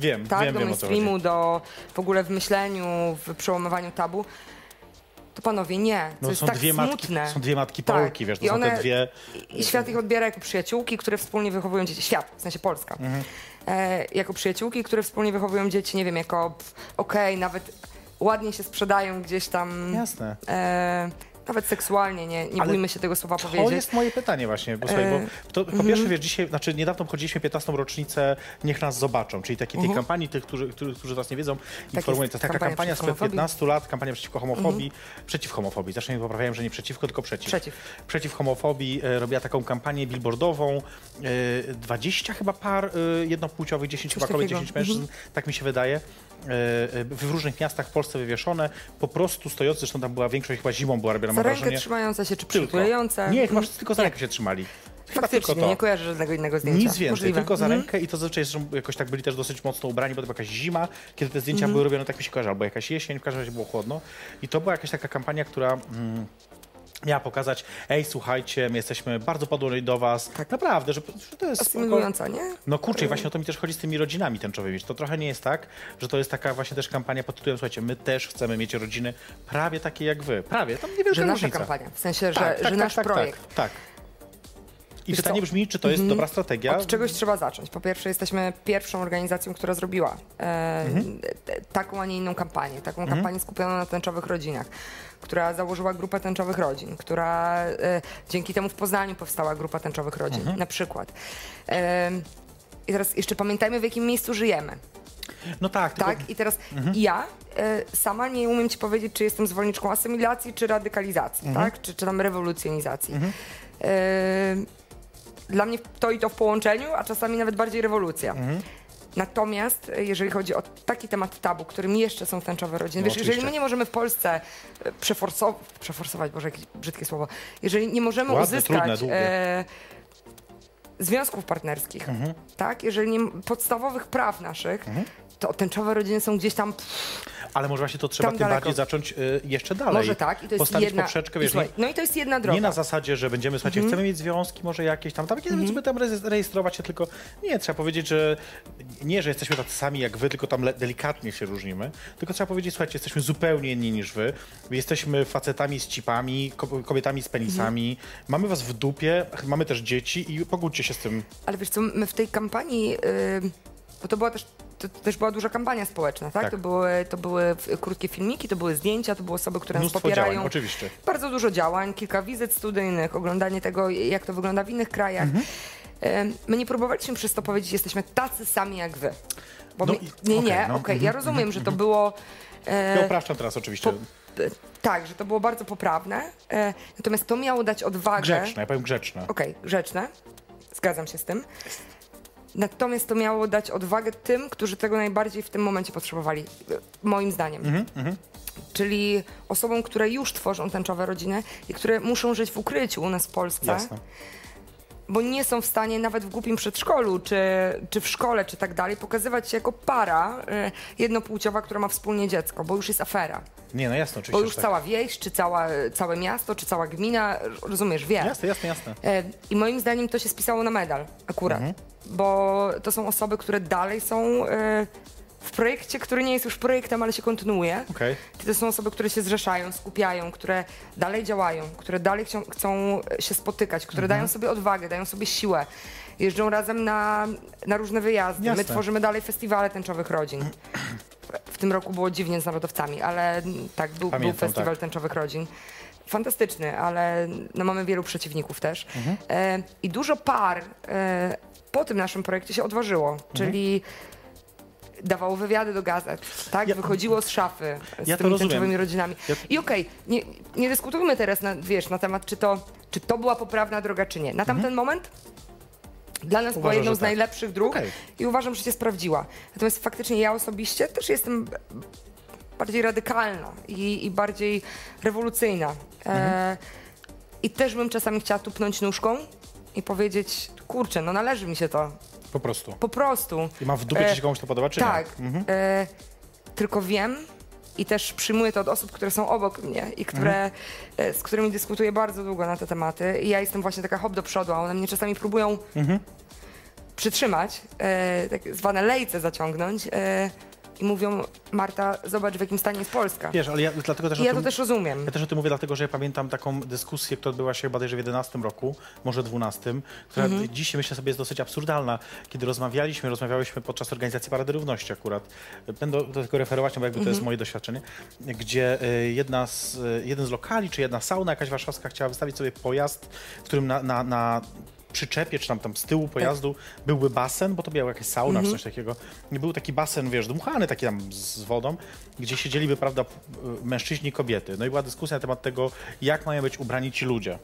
[SPEAKER 2] Wiem,
[SPEAKER 3] tak,
[SPEAKER 2] wiem,
[SPEAKER 3] do mainstreamu, do w ogóle w myśleniu, w przełamowaniu tabu, to panowie nie. To
[SPEAKER 2] No,
[SPEAKER 3] jest
[SPEAKER 2] są,
[SPEAKER 3] tak
[SPEAKER 2] dwie matki,
[SPEAKER 3] smutne.
[SPEAKER 2] są dwie matki
[SPEAKER 3] Tak.
[SPEAKER 2] Polki, wiesz, to
[SPEAKER 3] I
[SPEAKER 2] są
[SPEAKER 3] one-
[SPEAKER 2] te dwie...
[SPEAKER 3] I świat ich odbiera jako przyjaciółki, które wspólnie wychowują dzieci. Świat, w sensie Polska.
[SPEAKER 2] Mhm.
[SPEAKER 3] E, jako przyjaciółki, które wspólnie wychowują dzieci, nie wiem, jako pff, okej, nawet ładnie się sprzedają gdzieś tam.
[SPEAKER 2] Jasne.
[SPEAKER 3] E, nawet seksualnie, nie, nie
[SPEAKER 2] Ale
[SPEAKER 3] bójmy się tego słowa
[SPEAKER 2] To
[SPEAKER 3] powiedzieć.
[SPEAKER 2] jest moje pytanie właśnie, bo, słuchaj, bo to, po pierwsze, wiesz, dzisiaj, znaczy niedawno obchodziliśmy 15. rocznicę Niech nas zobaczą, czyli takiej tej kampanii, tych, którzy, którzy, którzy was nie wiedzą, informuję, to jest taka
[SPEAKER 3] kampania
[SPEAKER 2] sprzed
[SPEAKER 3] homofobii.
[SPEAKER 2] 15 lat, kampania przeciwko homofobii, przeciw homofobii, zresztą nie poprawiałem, że nie przeciwko, tylko przeciw.
[SPEAKER 3] Przeciw.
[SPEAKER 2] Przeciw homofobii e, robiła taką kampanię billboardową, e, 20 chyba par e, jednopłciowych, 10 chyba kobiet,
[SPEAKER 3] takiego.
[SPEAKER 2] 10 mężczyzn, tak mi się wydaje. E, e, w różnych miastach w Polsce wywieszone, po prostu stojące, zresztą tam była większość chyba zimą była robiona, mam
[SPEAKER 3] rękę
[SPEAKER 2] wrażenie.
[SPEAKER 3] trzymające się, czy
[SPEAKER 2] Tylko.
[SPEAKER 3] przytulające.
[SPEAKER 2] Nie, chyba
[SPEAKER 3] Mhm.
[SPEAKER 2] tylko za rękę się trzymali. Chyba
[SPEAKER 3] Faktycznie,
[SPEAKER 2] tylko to.
[SPEAKER 3] nie kojarzę żadnego innego zdjęcia.
[SPEAKER 2] Nic więcej,
[SPEAKER 3] Możliwe.
[SPEAKER 2] tylko za
[SPEAKER 3] Mhm.
[SPEAKER 2] rękę i to zazwyczaj zresztą jakoś tak byli też dosyć mocno ubrani, bo to była jakaś zima, kiedy te zdjęcia
[SPEAKER 3] Mhm.
[SPEAKER 2] były robione, tak mi się kojarzy, albo jakaś jesień, w każdym razie było chłodno. I to była jakaś taka kampania, która... Mm, Miała pokazać, ej, słuchajcie, my jesteśmy bardzo podłączeni do was. Naprawdę, że, że to jest spoko.
[SPEAKER 3] Asymilująca, nie?
[SPEAKER 2] No kurczę, i właśnie o to mi też chodzi z tymi rodzinami tęczowymi. To trochę nie jest tak, że to jest taka właśnie też kampania pod tytułem, słuchajcie, my też chcemy mieć rodziny prawie takie jak wy. Prawie, tam niewielka
[SPEAKER 3] Że nasza
[SPEAKER 2] różnica.
[SPEAKER 3] kampania, w sensie, że,
[SPEAKER 2] Tak,
[SPEAKER 3] że
[SPEAKER 2] tak,
[SPEAKER 3] nasz
[SPEAKER 2] tak,
[SPEAKER 3] projekt.
[SPEAKER 2] Tak, tak. I
[SPEAKER 3] Wiesz
[SPEAKER 2] pytanie
[SPEAKER 3] co?
[SPEAKER 2] brzmi, czy to jest dobra strategia?
[SPEAKER 3] Od czegoś trzeba zacząć. Po pierwsze, jesteśmy pierwszą organizacją, która zrobiła e,
[SPEAKER 2] Mhm.
[SPEAKER 3] taką, a nie inną kampanię. Taką kampanię skupioną na tęczowych rodzinach, która założyła grupę tęczowych rodzin, która e, dzięki temu w Poznaniu powstała grupa tęczowych rodzin,
[SPEAKER 2] Mhm.
[SPEAKER 3] na przykład. E, I teraz jeszcze pamiętajmy, w jakim miejscu żyjemy.
[SPEAKER 2] No tak, tylko...
[SPEAKER 3] Tak? I teraz ja e, sama nie umiem ci powiedzieć, czy jestem zwolenniczką asymilacji, czy radykalizacji, tak? Czy, czy tam rewolucjonizacji. E, dla mnie to i to w połączeniu, a czasami nawet bardziej rewolucja. Natomiast e, jeżeli chodzi o taki temat tabu, którym jeszcze są tęczowe rodziny,
[SPEAKER 2] No,
[SPEAKER 3] wiesz, jeżeli my nie możemy w Polsce e, przeforsować, przeforsować, Boże, jakieś brzydkie słowo, jeżeli nie możemy
[SPEAKER 2] Ładne,
[SPEAKER 3] uzyskać
[SPEAKER 2] trudne,
[SPEAKER 3] e, związków partnerskich,
[SPEAKER 2] Mhm.
[SPEAKER 3] tak, jeżeli nie, podstawowych praw naszych, to tęczowe rodziny są gdzieś tam
[SPEAKER 2] Ale może właśnie to trzeba
[SPEAKER 3] Tam
[SPEAKER 2] tym
[SPEAKER 3] daleko.
[SPEAKER 2] bardziej zacząć y, jeszcze dalej.
[SPEAKER 3] Może tak, i to jest
[SPEAKER 2] Postawić
[SPEAKER 3] jedna...
[SPEAKER 2] poprzeczkę, wiesz,
[SPEAKER 3] słuchaj, no i to jest jedna droga.
[SPEAKER 2] nie na zasadzie, że będziemy, słuchajcie,
[SPEAKER 3] Mhm.
[SPEAKER 2] chcemy mieć związki może jakieś tam, tam kiedy będziemy tam re- rejestrować się, tylko nie, trzeba powiedzieć, że nie, że jesteśmy tacy sami jak wy, tylko tam delikatnie się różnimy, tylko trzeba powiedzieć, słuchajcie, jesteśmy zupełnie inni niż wy, jesteśmy facetami z cipami, ko- kobietami z penisami,
[SPEAKER 3] Mhm.
[SPEAKER 2] mamy was w dupie, mamy też dzieci i pogódźcie się z tym.
[SPEAKER 3] Ale wiesz co, my w tej kampanii, yy, bo to była też, to to też była duża kampania społeczna, tak?
[SPEAKER 2] Tak.
[SPEAKER 3] To, były, to były krótkie filmiki, to były zdjęcia, to były osoby, które nas
[SPEAKER 2] Mnóstwo
[SPEAKER 3] popierają.
[SPEAKER 2] działań, oczywiście.
[SPEAKER 3] Bardzo dużo działań, kilka wizyt studyjnych, oglądanie tego, jak to wygląda w innych krajach.
[SPEAKER 2] Mhm.
[SPEAKER 3] My nie próbowaliśmy przez to powiedzieć, jesteśmy tacy sami jak wy. Bo
[SPEAKER 2] No
[SPEAKER 3] my,
[SPEAKER 2] i-
[SPEAKER 3] nie,
[SPEAKER 2] okej,
[SPEAKER 3] nie,
[SPEAKER 2] no,
[SPEAKER 3] okej,
[SPEAKER 2] mhm,
[SPEAKER 3] ja rozumiem, że to było... e,
[SPEAKER 2] Ja upraszczam teraz oczywiście.
[SPEAKER 3] po, e, tak, że to było bardzo poprawne, e, natomiast to miało dać odwagę...
[SPEAKER 2] Grzeczne, ja powiem grzeczne.
[SPEAKER 3] Okej, grzeczne. Zgadzam się z tym. Natomiast to miało dać odwagę tym, którzy tego najbardziej w tym momencie potrzebowali, e, moim zdaniem.
[SPEAKER 2] Mhm,
[SPEAKER 3] Czyli osobom, które już tworzą tęczowe rodziny i które muszą żyć w ukryciu u nas w Polsce,
[SPEAKER 2] Jasne.
[SPEAKER 3] Bo nie są w stanie nawet w głupim przedszkolu, czy, czy w szkole, czy tak dalej, pokazywać się jako para e, jednopłciowa, która ma wspólnie dziecko, bo już jest afera.
[SPEAKER 2] Nie, no jasne, oczywiście.
[SPEAKER 3] Bo już
[SPEAKER 2] tak.
[SPEAKER 3] cała wieś, czy cała, całe miasto, czy cała gmina, rozumiesz, wie.
[SPEAKER 2] Jasne, jasne, jasne.
[SPEAKER 3] E, I moim zdaniem to się spisało na medal akurat,
[SPEAKER 2] Mhm.
[SPEAKER 3] bo to są osoby, które dalej są e, w projekcie, który nie jest już projektem, ale się kontynuuje.
[SPEAKER 2] Okej.
[SPEAKER 3] To są osoby, które się zrzeszają, skupiają, które dalej działają, które dalej chcą, chcą się spotykać, które
[SPEAKER 2] Mhm.
[SPEAKER 3] dają sobie odwagę, dają sobie siłę. Jeżdżą razem na, na różne wyjazdy.
[SPEAKER 2] Jasne.
[SPEAKER 3] My tworzymy dalej festiwale tęczowych rodzin. W tym roku było dziwnie z narodowcami, ale tak, był, był
[SPEAKER 2] Pamiętam,
[SPEAKER 3] festiwal
[SPEAKER 2] tak.
[SPEAKER 3] tęczowych rodzin. Fantastyczny, ale no, mamy wielu przeciwników też.
[SPEAKER 2] Mhm.
[SPEAKER 3] E, I dużo par e, po tym naszym projekcie się odważyło, czyli dawało wywiady do gazet, tak?
[SPEAKER 2] Ja-
[SPEAKER 3] Wychodziło z szafy z
[SPEAKER 2] Ja
[SPEAKER 3] tymi tęczowymi rodzinami.
[SPEAKER 2] Ja-
[SPEAKER 3] I okej, nie, nie dyskutujmy teraz na, wiesz, na temat, czy to, czy to była poprawna droga, czy nie. Na tamten moment dla nas była jedną z
[SPEAKER 2] tak.
[SPEAKER 3] najlepszych dróg
[SPEAKER 2] Okej.
[SPEAKER 3] i uważam, że się sprawdziła. Natomiast faktycznie ja osobiście też jestem bardziej radykalna i, i bardziej rewolucyjna. E, I też bym czasami chciała tupnąć nóżką i powiedzieć, kurczę, no należy mi się to.
[SPEAKER 2] Po prostu.
[SPEAKER 3] Po prostu.
[SPEAKER 2] I mam w dupie,
[SPEAKER 3] E,
[SPEAKER 2] czy się komuś to podoba, czy
[SPEAKER 3] tak.
[SPEAKER 2] nie. Mhm.
[SPEAKER 3] E, tylko wiem i też przyjmuję to od osób, które są obok mnie i które,
[SPEAKER 2] Mhm.
[SPEAKER 3] e, z którymi dyskutuję bardzo długo na te tematy. I ja jestem właśnie taka hop do przodu, a one mnie czasami próbują
[SPEAKER 2] Mhm.
[SPEAKER 3] przytrzymać, e, tak zwane lejce zaciągnąć. E, I mówią, Marta, zobacz w jakim stanie jest Polska.
[SPEAKER 2] Wiesz, ale ja dlatego też
[SPEAKER 3] I ja
[SPEAKER 2] tym...
[SPEAKER 3] to też rozumiem.
[SPEAKER 2] Ja też o tym mówię, dlatego że ja pamiętam taką dyskusję, która odbyła się bodajże w 11 roku, może 12, która
[SPEAKER 3] Mhm.
[SPEAKER 2] dzisiaj myślę sobie jest dosyć absurdalna, kiedy rozmawialiśmy, rozmawiałyśmy podczas organizacji Parady Równości akurat. Będę do tego referować, no bo jakby to
[SPEAKER 3] Mhm.
[SPEAKER 2] jest moje doświadczenie, gdzie y, jedna z, y, jeden z lokali, czy jedna sauna jakaś warszawska chciała wystawić sobie pojazd, w którym na, na, na przyczepie, czy tam, tam z tyłu pojazdu byłby basen, bo to była jakaś sauna, czy coś takiego. I był taki basen, wiesz, dmuchany taki tam z wodą, gdzie siedzieliby, prawda, y, mężczyźni i kobiety. No i była dyskusja na temat tego, jak mają być ubrani ci ludzie.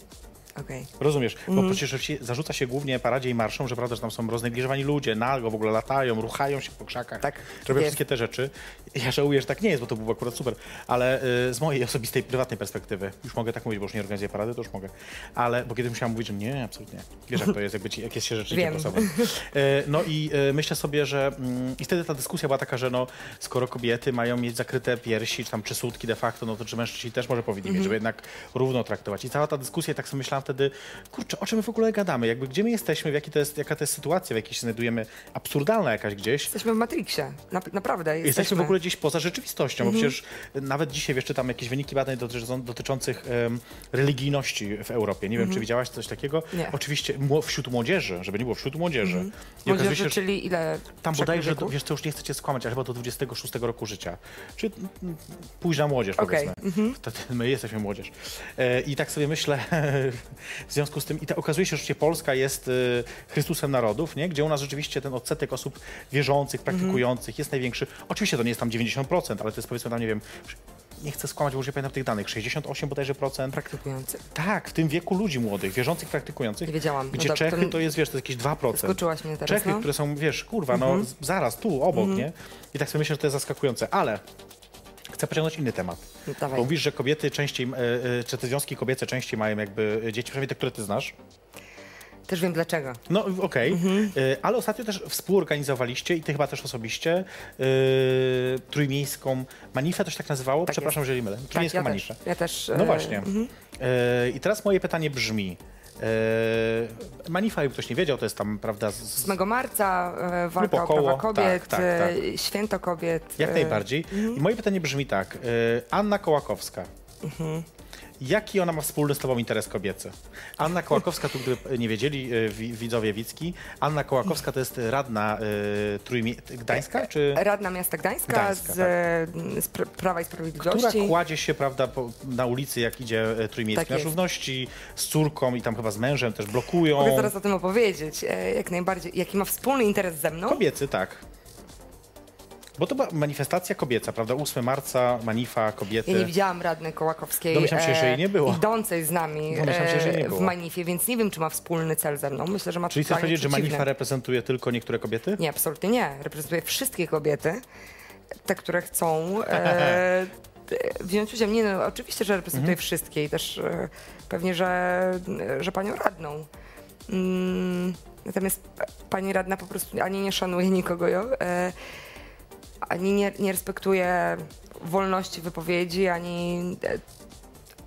[SPEAKER 3] Okej.
[SPEAKER 2] Rozumiesz? Bo przecież się, zarzuca się głównie paradzie i marszom, że prawda, że tam są roznegliżowani ludzie, nago w ogóle latają, ruchają się po krzakach,
[SPEAKER 3] Tak,
[SPEAKER 2] robią
[SPEAKER 3] jest.
[SPEAKER 2] wszystkie te rzeczy. Ja żałuję, że tak nie jest, bo to było akurat super. Ale y, z mojej [LAUGHS] osobistej, prywatnej perspektywy, już mogę tak mówić, bo już nie organizuję parady, to już mogę. Ale, bo kiedyś musiałam mówić, że nie, absolutnie. Wiesz, jak to jest, jakby ci, jak jest się rzecznikiem
[SPEAKER 3] Wiem.
[SPEAKER 2] osobą. Y, no i y, myślę sobie, że mm, i wtedy ta dyskusja była taka, że no, skoro kobiety mają mieć zakryte piersi, czy tam czy sutki de facto, no to czy mężczyźni też może powinni mieć, żeby jednak równo traktować. I cała ta dyskusja, tak sobie myślałam wtedy, kurczę, o czym my w ogóle gadamy? Jakby gdzie my jesteśmy, w jaki to jest, jaka to jest sytuacja, w jakiej się znajdujemy, absurdalna jakaś gdzieś.
[SPEAKER 3] Jesteśmy w Matrixie. Na, naprawdę.
[SPEAKER 2] Jesteśmy
[SPEAKER 3] Jesteśmy,
[SPEAKER 2] w ogóle gdzieś poza rzeczywistością, bo przecież nawet dzisiaj wiesz, czytam jakieś wyniki badań dotyczą, dotyczących em, religijności w Europie. Nie wiem, czy widziałaś coś takiego?
[SPEAKER 3] Nie.
[SPEAKER 2] Oczywiście wśród młodzieży, żeby nie było wśród młodzieży. Okazuje
[SPEAKER 3] Młodzieży,
[SPEAKER 2] się,
[SPEAKER 3] czyli ile?
[SPEAKER 2] tam bodajże,
[SPEAKER 3] wieków?
[SPEAKER 2] wiesz, to już nie chcecie skłamać, ale chyba do 26 roku życia. Czyli późna młodzież,
[SPEAKER 3] Okej,
[SPEAKER 2] powiedzmy. Wtedy my jesteśmy młodzież. E, I tak sobie myślę, [LAUGHS] w związku z tym, i to okazuje się, że Polska jest e, Chrystusem narodów, nie? gdzie u nas rzeczywiście ten odsetek osób wierzących, praktykujących jest największy. Oczywiście to nie jest tam 90%, ale to jest powiedzmy tam, nie wiem, nie chcę skłamać, bo już nie pamiętam tych danych, 68 bodajże procent.
[SPEAKER 3] Praktykujący.
[SPEAKER 2] Tak, w tym wieku ludzi młodych, wierzących, praktykujących.
[SPEAKER 3] Nie wiedziałam. No
[SPEAKER 2] Gdzie
[SPEAKER 3] dobra,
[SPEAKER 2] Czechy
[SPEAKER 3] to-
[SPEAKER 2] jest, wiesz, to jest jakieś 2%.
[SPEAKER 3] Zaskoczyłaś mnie teraz,
[SPEAKER 2] Czechy,
[SPEAKER 3] no.
[SPEAKER 2] które są, wiesz, kurwa, no z- zaraz, tu, obok, nie? I tak sobie myślę, że to jest zaskakujące, ale chcę pociągnąć inny temat.
[SPEAKER 3] Dawaj.
[SPEAKER 2] Bo mówisz, że kobiety częściej, e, e, czy te związki kobiece częściej mają jakby dzieci, przynajmniej te, które ty znasz.
[SPEAKER 3] Też wiem dlaczego.
[SPEAKER 2] No okej,
[SPEAKER 3] Mhm.
[SPEAKER 2] E, ale ostatnio też współorganizowaliście i ty chyba też osobiście e, trójmiejską manifę, to się tak nazywało?
[SPEAKER 3] Tak
[SPEAKER 2] Przepraszam,
[SPEAKER 3] jest.
[SPEAKER 2] jeżeli mylę.
[SPEAKER 3] Tak,
[SPEAKER 2] Trójmiejską
[SPEAKER 3] ja
[SPEAKER 2] manifę.
[SPEAKER 3] też, ja też.
[SPEAKER 2] No właśnie. E, I teraz moje pytanie brzmi. E, Manifa, jakby ktoś nie wiedział, to jest tam, prawda, z, z,
[SPEAKER 3] 8 marca e, walka
[SPEAKER 2] Lub około,
[SPEAKER 3] o prawa kobiet,
[SPEAKER 2] tak, tak, tak.
[SPEAKER 3] e, święto kobiet.
[SPEAKER 2] jak
[SPEAKER 3] e,
[SPEAKER 2] najbardziej. I moje pytanie brzmi tak. E, Anna Kołakowska. Jaki ona ma wspólny z tobą interes kobiecy? Anna Kołakowska, tu gdyby nie wiedzieli wi- widzowie Wicki, Anna Kołakowska to jest radna y, Trójmie... Gdańska, czy...
[SPEAKER 3] Radna Miasta Gdańska,
[SPEAKER 2] Gdańska,
[SPEAKER 3] z,
[SPEAKER 2] tak.
[SPEAKER 3] z Pr- Prawa i
[SPEAKER 2] Która
[SPEAKER 3] Sprawiedliwości.
[SPEAKER 2] kładzie się, prawda, na ulicy, jak idzie e, Trójmiejski
[SPEAKER 3] Tak
[SPEAKER 2] na z córką i tam chyba z mężem też blokują.
[SPEAKER 3] Mogę zaraz o tym opowiedzieć, e, jak najbardziej. Jaki ma wspólny interes ze mną?
[SPEAKER 2] Kobiecy, tak. Bo to była manifestacja kobieca, prawda? 8 marca, manifa, kobiety.
[SPEAKER 3] Ja nie widziałam radnej Kołakowskiej
[SPEAKER 2] Domyślam się, że jej nie było.
[SPEAKER 3] idącej z nami
[SPEAKER 2] Domyślam się, że jej nie
[SPEAKER 3] e,
[SPEAKER 2] było.
[SPEAKER 3] w manifie, więc nie wiem, czy ma wspólny cel ze mną. Myślę, że ma
[SPEAKER 2] Czyli chcesz powiedzieć, że manifa reprezentuje tylko niektóre kobiety?
[SPEAKER 3] Nie, absolutnie nie. Reprezentuję wszystkie kobiety, te, które chcą e, [LAUGHS] wziąć udział. Nie, no, oczywiście, że reprezentuję
[SPEAKER 2] Mhm.
[SPEAKER 3] wszystkie i też e, pewnie, że, że panią radną. Mm, natomiast pani radna po prostu ani nie szanuje nikogo, jo, e, ani nie, nie respektuje wolności wypowiedzi, ani e,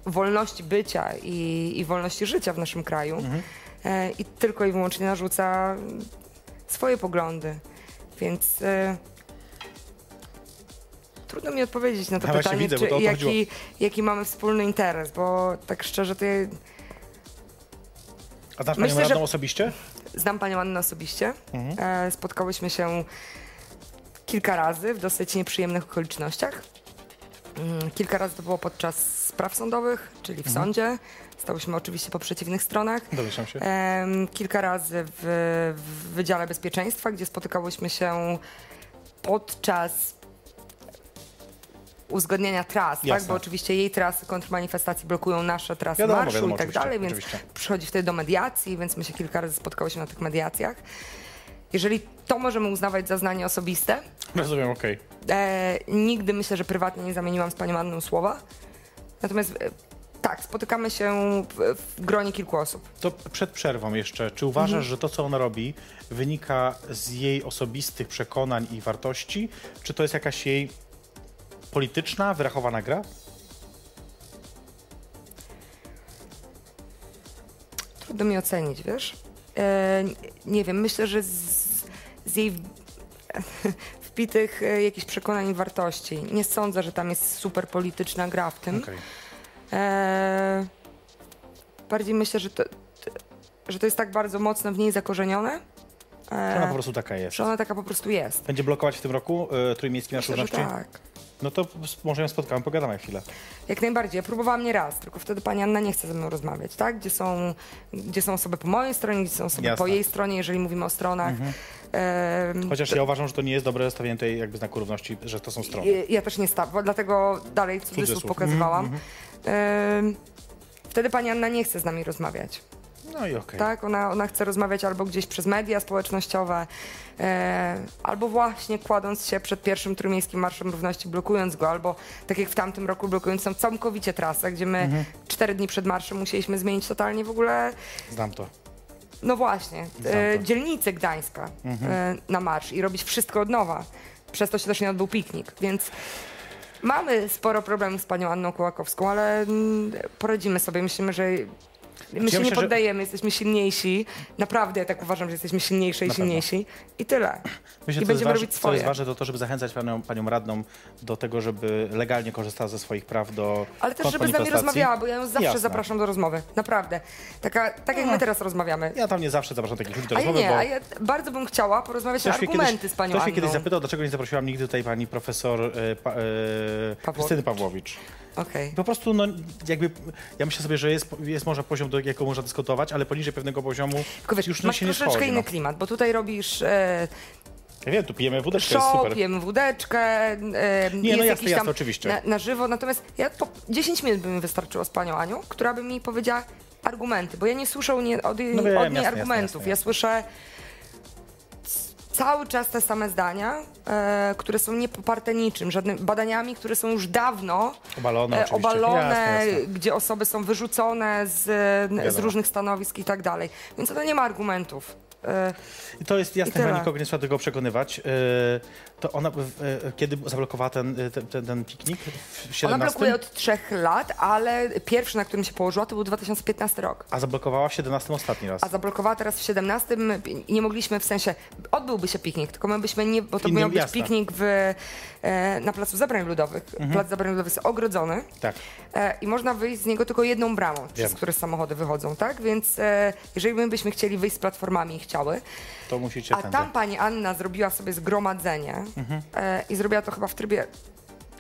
[SPEAKER 3] wolności bycia i, i wolności życia w naszym kraju.
[SPEAKER 2] Mhm.
[SPEAKER 3] E, I tylko i wyłącznie narzuca swoje poglądy. Więc e, trudno mi odpowiedzieć na to
[SPEAKER 2] A właśnie
[SPEAKER 3] pytanie,
[SPEAKER 2] widzę,
[SPEAKER 3] czy,
[SPEAKER 2] to
[SPEAKER 3] jaki, jaki mamy wspólny interes, bo tak szczerze to ja
[SPEAKER 2] A znasz
[SPEAKER 3] Myślę,
[SPEAKER 2] panią radną osobiście?
[SPEAKER 3] znam panią Annę osobiście.
[SPEAKER 2] Mhm.
[SPEAKER 3] Spotkałyśmy się kilka razy w dosyć nieprzyjemnych okolicznościach. Mm, Kilka razy to było podczas spraw sądowych, czyli w
[SPEAKER 2] Mhm.
[SPEAKER 3] sądzie. Stałyśmy oczywiście po przeciwnych stronach.
[SPEAKER 2] Domyślam się.
[SPEAKER 3] Kilka razy w, w Wydziale Bezpieczeństwa, gdzie spotykałyśmy się podczas uzgodnienia tras, tak? Bo oczywiście jej trasy kontrmanifestacji blokują nasze trasy
[SPEAKER 2] Wiadomo,
[SPEAKER 3] marszu
[SPEAKER 2] wiadomo,
[SPEAKER 3] i tak dalej, więc
[SPEAKER 2] oczywiście.
[SPEAKER 3] przychodzi wtedy do mediacji, więc my się kilka razy spotkałyśmy na tych mediacjach. Jeżeli to możemy uznawać za znanie osobiste,
[SPEAKER 2] Rozumiem, okej.
[SPEAKER 3] e, nigdy myślę, że prywatnie nie zamieniłam z panią Anną słowa. Natomiast e, tak, spotykamy się w, w gronie kilku osób.
[SPEAKER 2] To przed przerwą jeszcze, czy uważasz,
[SPEAKER 3] Mhm.
[SPEAKER 2] że to, co ona robi, wynika z jej osobistych przekonań i wartości, czy to jest jakaś jej polityczna, wyrachowana gra?
[SPEAKER 3] Trudno mi ocenić, wiesz? E, nie wiem, myślę, że z, z jej wpitych [LAUGHS] e, jakichś przekonań i wartości. Nie sądzę, że tam jest super polityczna gra w tym.
[SPEAKER 2] Okej.
[SPEAKER 3] E, bardziej myślę, że to, że to jest tak bardzo mocno w niej zakorzenione,
[SPEAKER 2] Ona po
[SPEAKER 3] e,
[SPEAKER 2] prostu taka jest.
[SPEAKER 3] że ona taka po prostu jest.
[SPEAKER 2] Będzie blokować w tym roku y, Trójmiejski na
[SPEAKER 3] Myślę, że
[SPEAKER 2] żywności?
[SPEAKER 3] tak.
[SPEAKER 2] No to może ją spotkamy, pogadamy chwilę.
[SPEAKER 3] Jak najbardziej. Ja próbowałam nie raz, tylko wtedy pani Anna nie chce ze mną rozmawiać, tak? Gdzie są, gdzie są osoby po mojej stronie, gdzie są osoby
[SPEAKER 2] Jasne.
[SPEAKER 3] po jej stronie, jeżeli mówimy o stronach. Em,
[SPEAKER 2] Chociaż ja uważam, że to nie jest dobre stawienie tej jakby znaku równości, że to są strony.
[SPEAKER 3] Ja- Ja też nie stawiam, dlatego dalej cudzysłów
[SPEAKER 2] Cudzysłów.
[SPEAKER 3] pokazywałam.
[SPEAKER 2] Mhm,
[SPEAKER 3] Em, Wtedy pani Anna nie chce z nami rozmawiać.
[SPEAKER 2] No i okej.
[SPEAKER 3] Tak, ona, ona chce rozmawiać albo gdzieś przez media społecznościowe, e, albo właśnie kładąc się przed pierwszym trójmiejskim Marszem Równości, blokując go, albo tak jak w tamtym roku blokując całkowicie trasę, gdzie my
[SPEAKER 2] Mhm.
[SPEAKER 3] cztery dni przed marszem musieliśmy zmienić totalnie w ogóle,
[SPEAKER 2] Znam to.
[SPEAKER 3] no właśnie, e, dzielnicę Gdańska e, na marsz i robić wszystko od nowa. Przez to się też nie odbył piknik, więc mamy sporo problemów z panią Anną Kołakowską, ale mm, poradzimy sobie. Myślimy, że my się nie
[SPEAKER 2] myślę, że-
[SPEAKER 3] poddajemy, jesteśmy silniejsi. Naprawdę, ja tak uważam, że jesteśmy silniejsze i
[SPEAKER 2] Na pewno.
[SPEAKER 3] silniejsi. I tyle.
[SPEAKER 2] Myślę,
[SPEAKER 3] I
[SPEAKER 2] co jest,
[SPEAKER 3] będziemy
[SPEAKER 2] waż,
[SPEAKER 3] robić
[SPEAKER 2] co
[SPEAKER 3] swoje.
[SPEAKER 2] jest ważne, to to, żeby zachęcać panią, panią radną do tego, żeby legalnie korzystała ze swoich praw do
[SPEAKER 3] Ale też, żeby z nami rozmawiała, bo ja ją zawsze
[SPEAKER 2] Jasne.
[SPEAKER 3] zapraszam do rozmowy. Naprawdę. Taka, tak jak my teraz rozmawiamy.
[SPEAKER 2] Ja tam nie zawsze zapraszam takich ludzi do
[SPEAKER 3] A ja
[SPEAKER 2] rozmowy,
[SPEAKER 3] nie,
[SPEAKER 2] bo
[SPEAKER 3] a ja bardzo bym chciała porozmawiać o
[SPEAKER 2] ktoś mnie
[SPEAKER 3] argumenty
[SPEAKER 2] kiedyś,
[SPEAKER 3] z panią
[SPEAKER 2] ktoś mnie
[SPEAKER 3] Anną.
[SPEAKER 2] kiedyś zapytał, dlaczego nie zaprosiłam nigdy tutaj pani profesor e, pa, e, Krystyny Pawłowicz.
[SPEAKER 3] Okej.
[SPEAKER 2] Po prostu, no, jakby, ja myślę sobie, że jest, jest może poziom, do jakiego można dyskutować, ale poniżej pewnego poziomu
[SPEAKER 3] Tylko wiesz,
[SPEAKER 2] już no,
[SPEAKER 3] masz
[SPEAKER 2] się nie
[SPEAKER 3] troszeczkę
[SPEAKER 2] schodzi.
[SPEAKER 3] inny
[SPEAKER 2] No.
[SPEAKER 3] klimat, bo tutaj robisz e,
[SPEAKER 2] Ja wiem, tu pijemy wódeczkę, jest
[SPEAKER 3] show,
[SPEAKER 2] super.
[SPEAKER 3] pijemy wódeczkę, e,
[SPEAKER 2] Nie,
[SPEAKER 3] jest
[SPEAKER 2] no jasne, jasne, oczywiście.
[SPEAKER 3] Na, na żywo, natomiast ja po 10 minut by mi wystarczyło z panią Anią, która by mi powiedziała argumenty, bo ja nie słyszę nie, od,
[SPEAKER 2] No wiem,
[SPEAKER 3] od niej
[SPEAKER 2] jasne,
[SPEAKER 3] argumentów.
[SPEAKER 2] jasne,
[SPEAKER 3] Ja
[SPEAKER 2] jasne.
[SPEAKER 3] słyszę c- cały czas te same zdania, e, które są niepoparte niczym, żadnymi badaniami, które są już dawno
[SPEAKER 2] Obalone
[SPEAKER 3] e,
[SPEAKER 2] oczywiście.
[SPEAKER 3] obalone,
[SPEAKER 2] Jasne, jasne.
[SPEAKER 3] gdzie osoby są wyrzucone z, z
[SPEAKER 2] Wiadomo.
[SPEAKER 3] różnych stanowisk i tak dalej. Więc ona nie ma argumentów. E,
[SPEAKER 2] I to jest jasne, chyba nikogo nie trzeba tego przekonywać. E, To ona, e, kiedy zablokowała ten, ten, ten, piknik? W 17?
[SPEAKER 3] Ona blokuje od trzech lat, ale pierwszy, na którym się położyła, to był 2015 rok.
[SPEAKER 2] A zablokowała w 17 ostatni raz.
[SPEAKER 3] A zablokowała teraz w 17 i nie mogliśmy, w sensie, odbyłby się piknik, tylko my byśmy nie, bo to
[SPEAKER 2] Innym
[SPEAKER 3] miał być
[SPEAKER 2] jasne.
[SPEAKER 3] piknik w, na Placu Zabrań Ludowych. Plac Zabrań Ludowych jest ogrodzony
[SPEAKER 2] Tak.
[SPEAKER 3] i można wyjść z niego tylko jedną bramą, przez
[SPEAKER 2] Wiem.
[SPEAKER 3] które samochody wychodzą, tak? Więc jeżeli my byśmy chcieli wyjść z platformami i chciały,
[SPEAKER 2] To musicie
[SPEAKER 3] a
[SPEAKER 2] tędy.
[SPEAKER 3] tam pani Anna zrobiła sobie zgromadzenie e, i zrobiła to chyba w trybie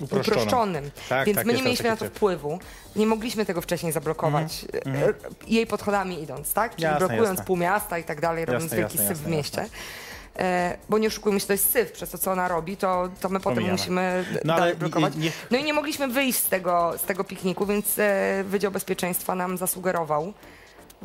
[SPEAKER 2] Uproszczoną.
[SPEAKER 3] uproszczonym.
[SPEAKER 2] Tak,
[SPEAKER 3] Więc
[SPEAKER 2] tak,
[SPEAKER 3] my nie mieliśmy na to
[SPEAKER 2] tryb.
[SPEAKER 3] wpływu. Nie mogliśmy tego wcześniej zablokować. e, Jej podchodami idąc, tak? Czyli
[SPEAKER 2] Jasne,
[SPEAKER 3] blokując
[SPEAKER 2] jasne.
[SPEAKER 3] pół miasta i tak dalej, robiąc
[SPEAKER 2] Jasne,
[SPEAKER 3] wielki syf w mieście. E, bo nie oszukujmy się, to jest syf, przez to co ona robi, to, to my potem
[SPEAKER 2] Pomijamy.
[SPEAKER 3] musimy
[SPEAKER 2] No, ale
[SPEAKER 3] dalej blokować.
[SPEAKER 2] nie-
[SPEAKER 3] No i nie mogliśmy wyjść z tego, z tego pikniku, więc e, Wydział Bezpieczeństwa nam zasugerował.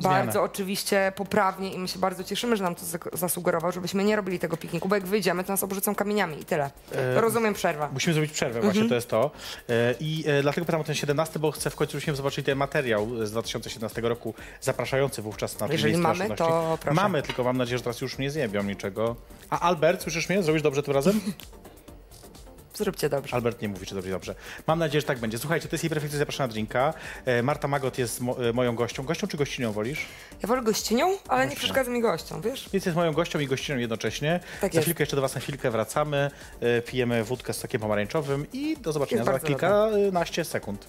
[SPEAKER 2] Zmianę.
[SPEAKER 3] Bardzo oczywiście poprawnie i my się bardzo cieszymy, że nam to zasugerował, żebyśmy nie robili tego pikniku, bo jak wyjdziemy, to nas obrzucą kamieniami i tyle.
[SPEAKER 2] E,
[SPEAKER 3] Rozumiem przerwę.
[SPEAKER 2] Musimy zrobić przerwę, właśnie to jest to. E, I e, dlatego pytam o ten 17, bo chcę w końcu, żebyśmy zobaczyli ten materiał z 2017 roku, zapraszający wówczas na
[SPEAKER 3] Jeżeli mamy, to proszę.
[SPEAKER 2] Mamy, tylko mam nadzieję, że teraz już nie zjebią niczego. A Albert, słyszysz mnie? Zrobisz dobrze tym razem? [LAUGHS]
[SPEAKER 3] Zróbcie dobrze.
[SPEAKER 2] Albert nie mówi, czy dobrze, dobrze. Mam nadzieję, że tak będzie. Słuchajcie, to jest jej perfekcja zapraszana na drinka. E, Marta Magot jest mo, e, moją gością. Gością czy gościnią wolisz?
[SPEAKER 3] Ja wolę gościnią, ale nie
[SPEAKER 2] Gościnią.
[SPEAKER 3] przeszkadza mi gościom, wiesz?
[SPEAKER 2] Więc jest moją gością i gościnią jednocześnie.
[SPEAKER 3] Tak
[SPEAKER 2] za
[SPEAKER 3] jest.
[SPEAKER 2] chwilkę jeszcze do was na chwilkę wracamy. E, pijemy wódkę z sokiem pomarańczowym i do zobaczenia
[SPEAKER 3] Jest
[SPEAKER 2] za kilkanaście sekund.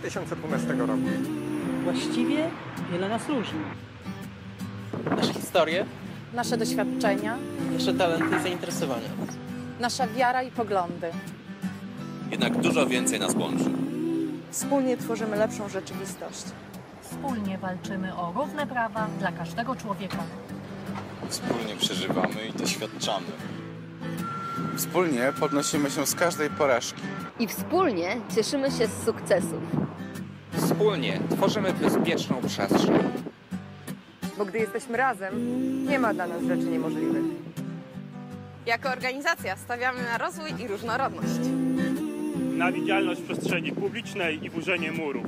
[SPEAKER 10] 2012 roku.
[SPEAKER 11] Właściwie wiele nas różni. Nasze historie,
[SPEAKER 6] Nasze doświadczenia,
[SPEAKER 11] nasze talenty i zainteresowania.
[SPEAKER 6] nasza wiara i poglądy.
[SPEAKER 12] Jednak dużo więcej nas łączy.
[SPEAKER 8] Wspólnie tworzymy lepszą rzeczywistość.
[SPEAKER 13] Wspólnie walczymy o równe prawa dla każdego człowieka.
[SPEAKER 12] Wspólnie przeżywamy i doświadczamy.
[SPEAKER 10] Wspólnie podnosimy się z każdej porażki.
[SPEAKER 5] I wspólnie cieszymy się z sukcesów.
[SPEAKER 10] Wspólnie tworzymy bezpieczną przestrzeń.
[SPEAKER 3] Bo gdy jesteśmy razem, nie ma dla nas rzeczy niemożliwych.
[SPEAKER 9] Jako organizacja stawiamy na rozwój i różnorodność.
[SPEAKER 11] Na widzialność przestrzeni publicznej i burzenie murów.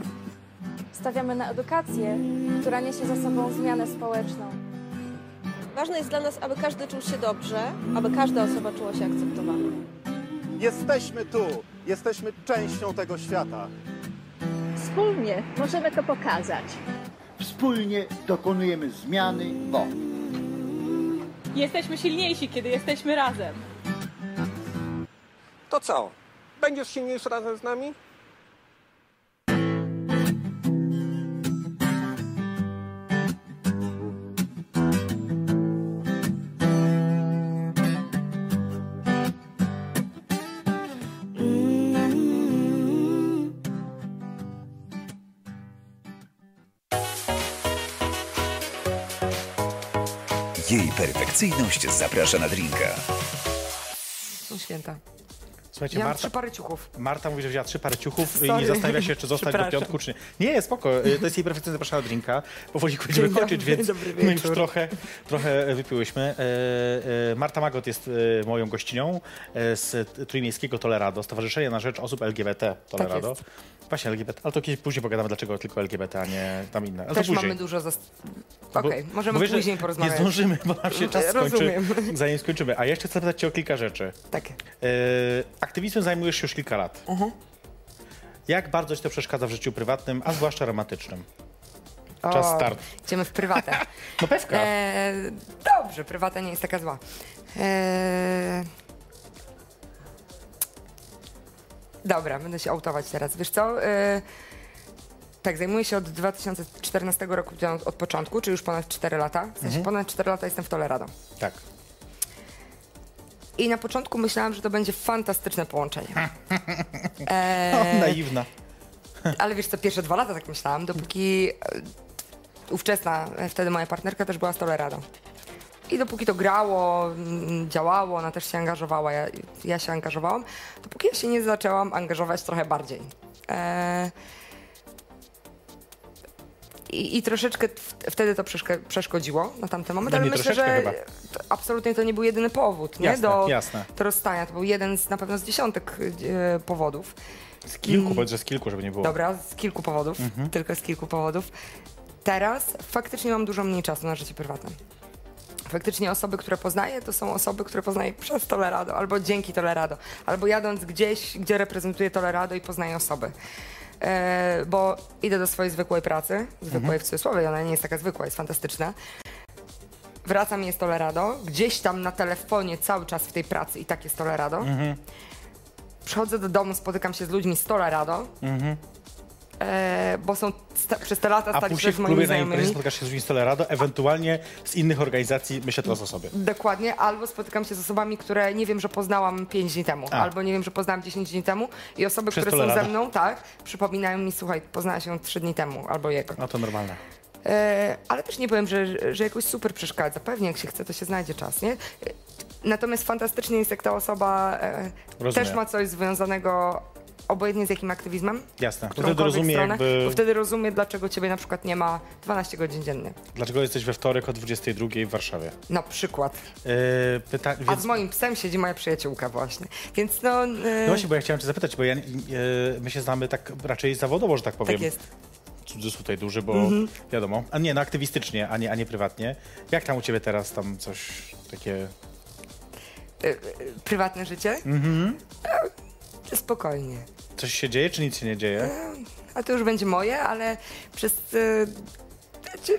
[SPEAKER 9] Stawiamy na edukację, która niesie za sobą zmianę społeczną. Ważne jest dla nas, aby każdy czuł się dobrze, aby każda osoba czuła się akceptowana.
[SPEAKER 10] Jesteśmy tu. Jesteśmy częścią tego świata.
[SPEAKER 9] Wspólnie możemy to pokazać.
[SPEAKER 11] Wspólnie dokonujemy zmiany, bo
[SPEAKER 9] Jesteśmy silniejsi, kiedy jesteśmy razem.
[SPEAKER 10] To co? Będziesz silniejszy razem z nami?
[SPEAKER 1] Jej perfekcyjność zaprasza na drinka.
[SPEAKER 3] Są święta.
[SPEAKER 2] Słuchajcie,
[SPEAKER 3] Ja mam
[SPEAKER 2] Marta,
[SPEAKER 3] trzy pary ciuchów.
[SPEAKER 2] Marta mówi, że wzięła trzy pary ciuchów i
[SPEAKER 3] Sorry.
[SPEAKER 2] nie zastanawia się, czy zostać do piątku, czy nie. Nie, spoko. Y, To jest jej perfekcyjnie zapraszana drinka. Powoli będziemy kończyć, więc my już trochę, trochę wypiłyśmy. E, e, Marta Magot jest moją gościnią z Trójmiejskiego Tolerado, Stowarzyszenia na Rzecz Osób LGBT Tolerado.
[SPEAKER 3] jest.
[SPEAKER 2] Właśnie LGBT, ale to kiedyś później pogadamy, dlaczego tylko LGBT, a nie tam inne. Ale
[SPEAKER 3] Też
[SPEAKER 2] to później.
[SPEAKER 3] mamy dużo zas... Okej, możemy
[SPEAKER 2] bo wiesz, że
[SPEAKER 3] później porozmawiać.
[SPEAKER 2] Nie zdążymy, bo nam się czas skończy,
[SPEAKER 3] Rozumiem. [LAUGHS]
[SPEAKER 2] zanim skończymy. A jeszcze chcę zapytać cię o kilka rzeczy.
[SPEAKER 3] Tak.
[SPEAKER 2] E, aktywizmem zajmujesz się już kilka lat.
[SPEAKER 3] Mhm.
[SPEAKER 2] Jak bardzo ci to przeszkadza w życiu prywatnym, a zwłaszcza romantycznym?
[SPEAKER 3] O,
[SPEAKER 2] Czas start.
[SPEAKER 3] Idziemy w prywatę. [LAUGHS]
[SPEAKER 2] No pewka.
[SPEAKER 3] E, dobrze, prywata nie jest taka zła. E, dobra, będę się autować teraz. Wiesz co? E, tak, zajmuję się od 2014 roku, od, od początku, czyli już ponad 4 lata. W sensie
[SPEAKER 2] Mhm.
[SPEAKER 3] ponad 4 lata jestem w Tolerado.
[SPEAKER 2] Tak.
[SPEAKER 3] I na początku myślałam, że to będzie fantastyczne połączenie. [LAUGHS] E,
[SPEAKER 2] O, naiwna.
[SPEAKER 3] ale wiesz co, pierwsze dwa lata tak myślałam, dopóki e, ówczesna, e, wtedy moja partnerka też była z Tolerado. I dopóki to grało, mm, działało, ona też się angażowała, ja, ja się angażowałam, dopóki ja się nie zaczęłam angażować trochę bardziej. E, i, I troszeczkę wtedy to przeszkodziło na tamten moment,
[SPEAKER 2] No
[SPEAKER 3] ale
[SPEAKER 2] nie
[SPEAKER 3] myślę, że to absolutnie to nie był jedyny powód nie?
[SPEAKER 2] Jasne,
[SPEAKER 3] do,
[SPEAKER 2] jasne.
[SPEAKER 3] do rozstania. To był jeden z na pewno z dziesiątek e, powodów.
[SPEAKER 2] Z kilku, powiedz, że z kilku, żeby nie było.
[SPEAKER 3] Dobra, z kilku powodów,
[SPEAKER 2] Mhm.
[SPEAKER 3] tylko z kilku powodów. Teraz faktycznie mam dużo mniej czasu na życie prywatne. Faktycznie osoby, które poznaję, to są osoby, które poznaję przez Tolerado, albo dzięki Tolerado, albo jadąc gdzieś, gdzie reprezentuję Tolerado i poznaję osoby. E, bo idę do swojej zwykłej pracy, zwykłej
[SPEAKER 2] Mhm.
[SPEAKER 3] w cudzysłowie, ona nie jest taka zwykła, jest fantastyczna. Wracam, jest Tolerado, gdzieś tam na telefonie cały czas w tej pracy i tak jest Tolerado.
[SPEAKER 2] Mhm.
[SPEAKER 3] Przychodzę do domu, spotykam się z ludźmi z Tolerado,
[SPEAKER 2] Mhm.
[SPEAKER 3] E, bo są sta- przez te lata
[SPEAKER 2] A
[SPEAKER 3] stali się
[SPEAKER 2] później w
[SPEAKER 3] moimi
[SPEAKER 2] klubie na imprezie
[SPEAKER 3] znajomymi.
[SPEAKER 2] spotkasz się z ludźmi z Tolerado, ewentualnie z innych organizacji, myślę teraz o sobie.
[SPEAKER 3] Dokładnie, albo spotykam się z osobami, które nie wiem, że poznałam 5 dni temu,
[SPEAKER 2] A.
[SPEAKER 3] albo nie wiem, że poznałam 10 dni temu i osoby,
[SPEAKER 2] Przez
[SPEAKER 3] które są ze mną, tak, przypominają mi, słuchaj, poznałaś się 3 dni temu, albo jego.
[SPEAKER 2] No to normalne.
[SPEAKER 3] E, ale też nie powiem, że, że jakoś super przeszkadza. Pewnie jak się chce, to się znajdzie czas, nie? E, Natomiast fantastycznie jest, jak ta osoba e,
[SPEAKER 2] Rozumiem.
[SPEAKER 3] też ma coś związanego obojętnie z jakim aktywizmem.
[SPEAKER 2] Jasne. To wtedy rozumie
[SPEAKER 3] stronę,
[SPEAKER 2] jakby,
[SPEAKER 3] wtedy rozumie, dlaczego ciebie na przykład nie ma 12 godzin dziennie.
[SPEAKER 2] dlaczego jesteś we wtorek o 22 w Warszawie.
[SPEAKER 3] Na przykład.
[SPEAKER 2] Yy, pyta,
[SPEAKER 3] A
[SPEAKER 2] więc,
[SPEAKER 3] z moim psem siedzi moja przyjaciółka właśnie. Więc no... e,
[SPEAKER 2] no właśnie, bo ja chciałem cię zapytać, bo ja, yy, my się znamy tak raczej zawodowo, że tak powiem.
[SPEAKER 3] tak jest.
[SPEAKER 2] Cudzysłów tutaj duży, bo
[SPEAKER 3] Mhm.
[SPEAKER 2] wiadomo, a nie, no aktywistycznie, a nie, a nie prywatnie. Jak tam u ciebie teraz tam coś takie...
[SPEAKER 3] E, e, Prywatne życie?
[SPEAKER 2] Mhm.
[SPEAKER 3] E, Spokojnie.
[SPEAKER 2] Coś się dzieje, czy nic się nie dzieje?
[SPEAKER 3] A to już będzie moje, ale przez... e, czy-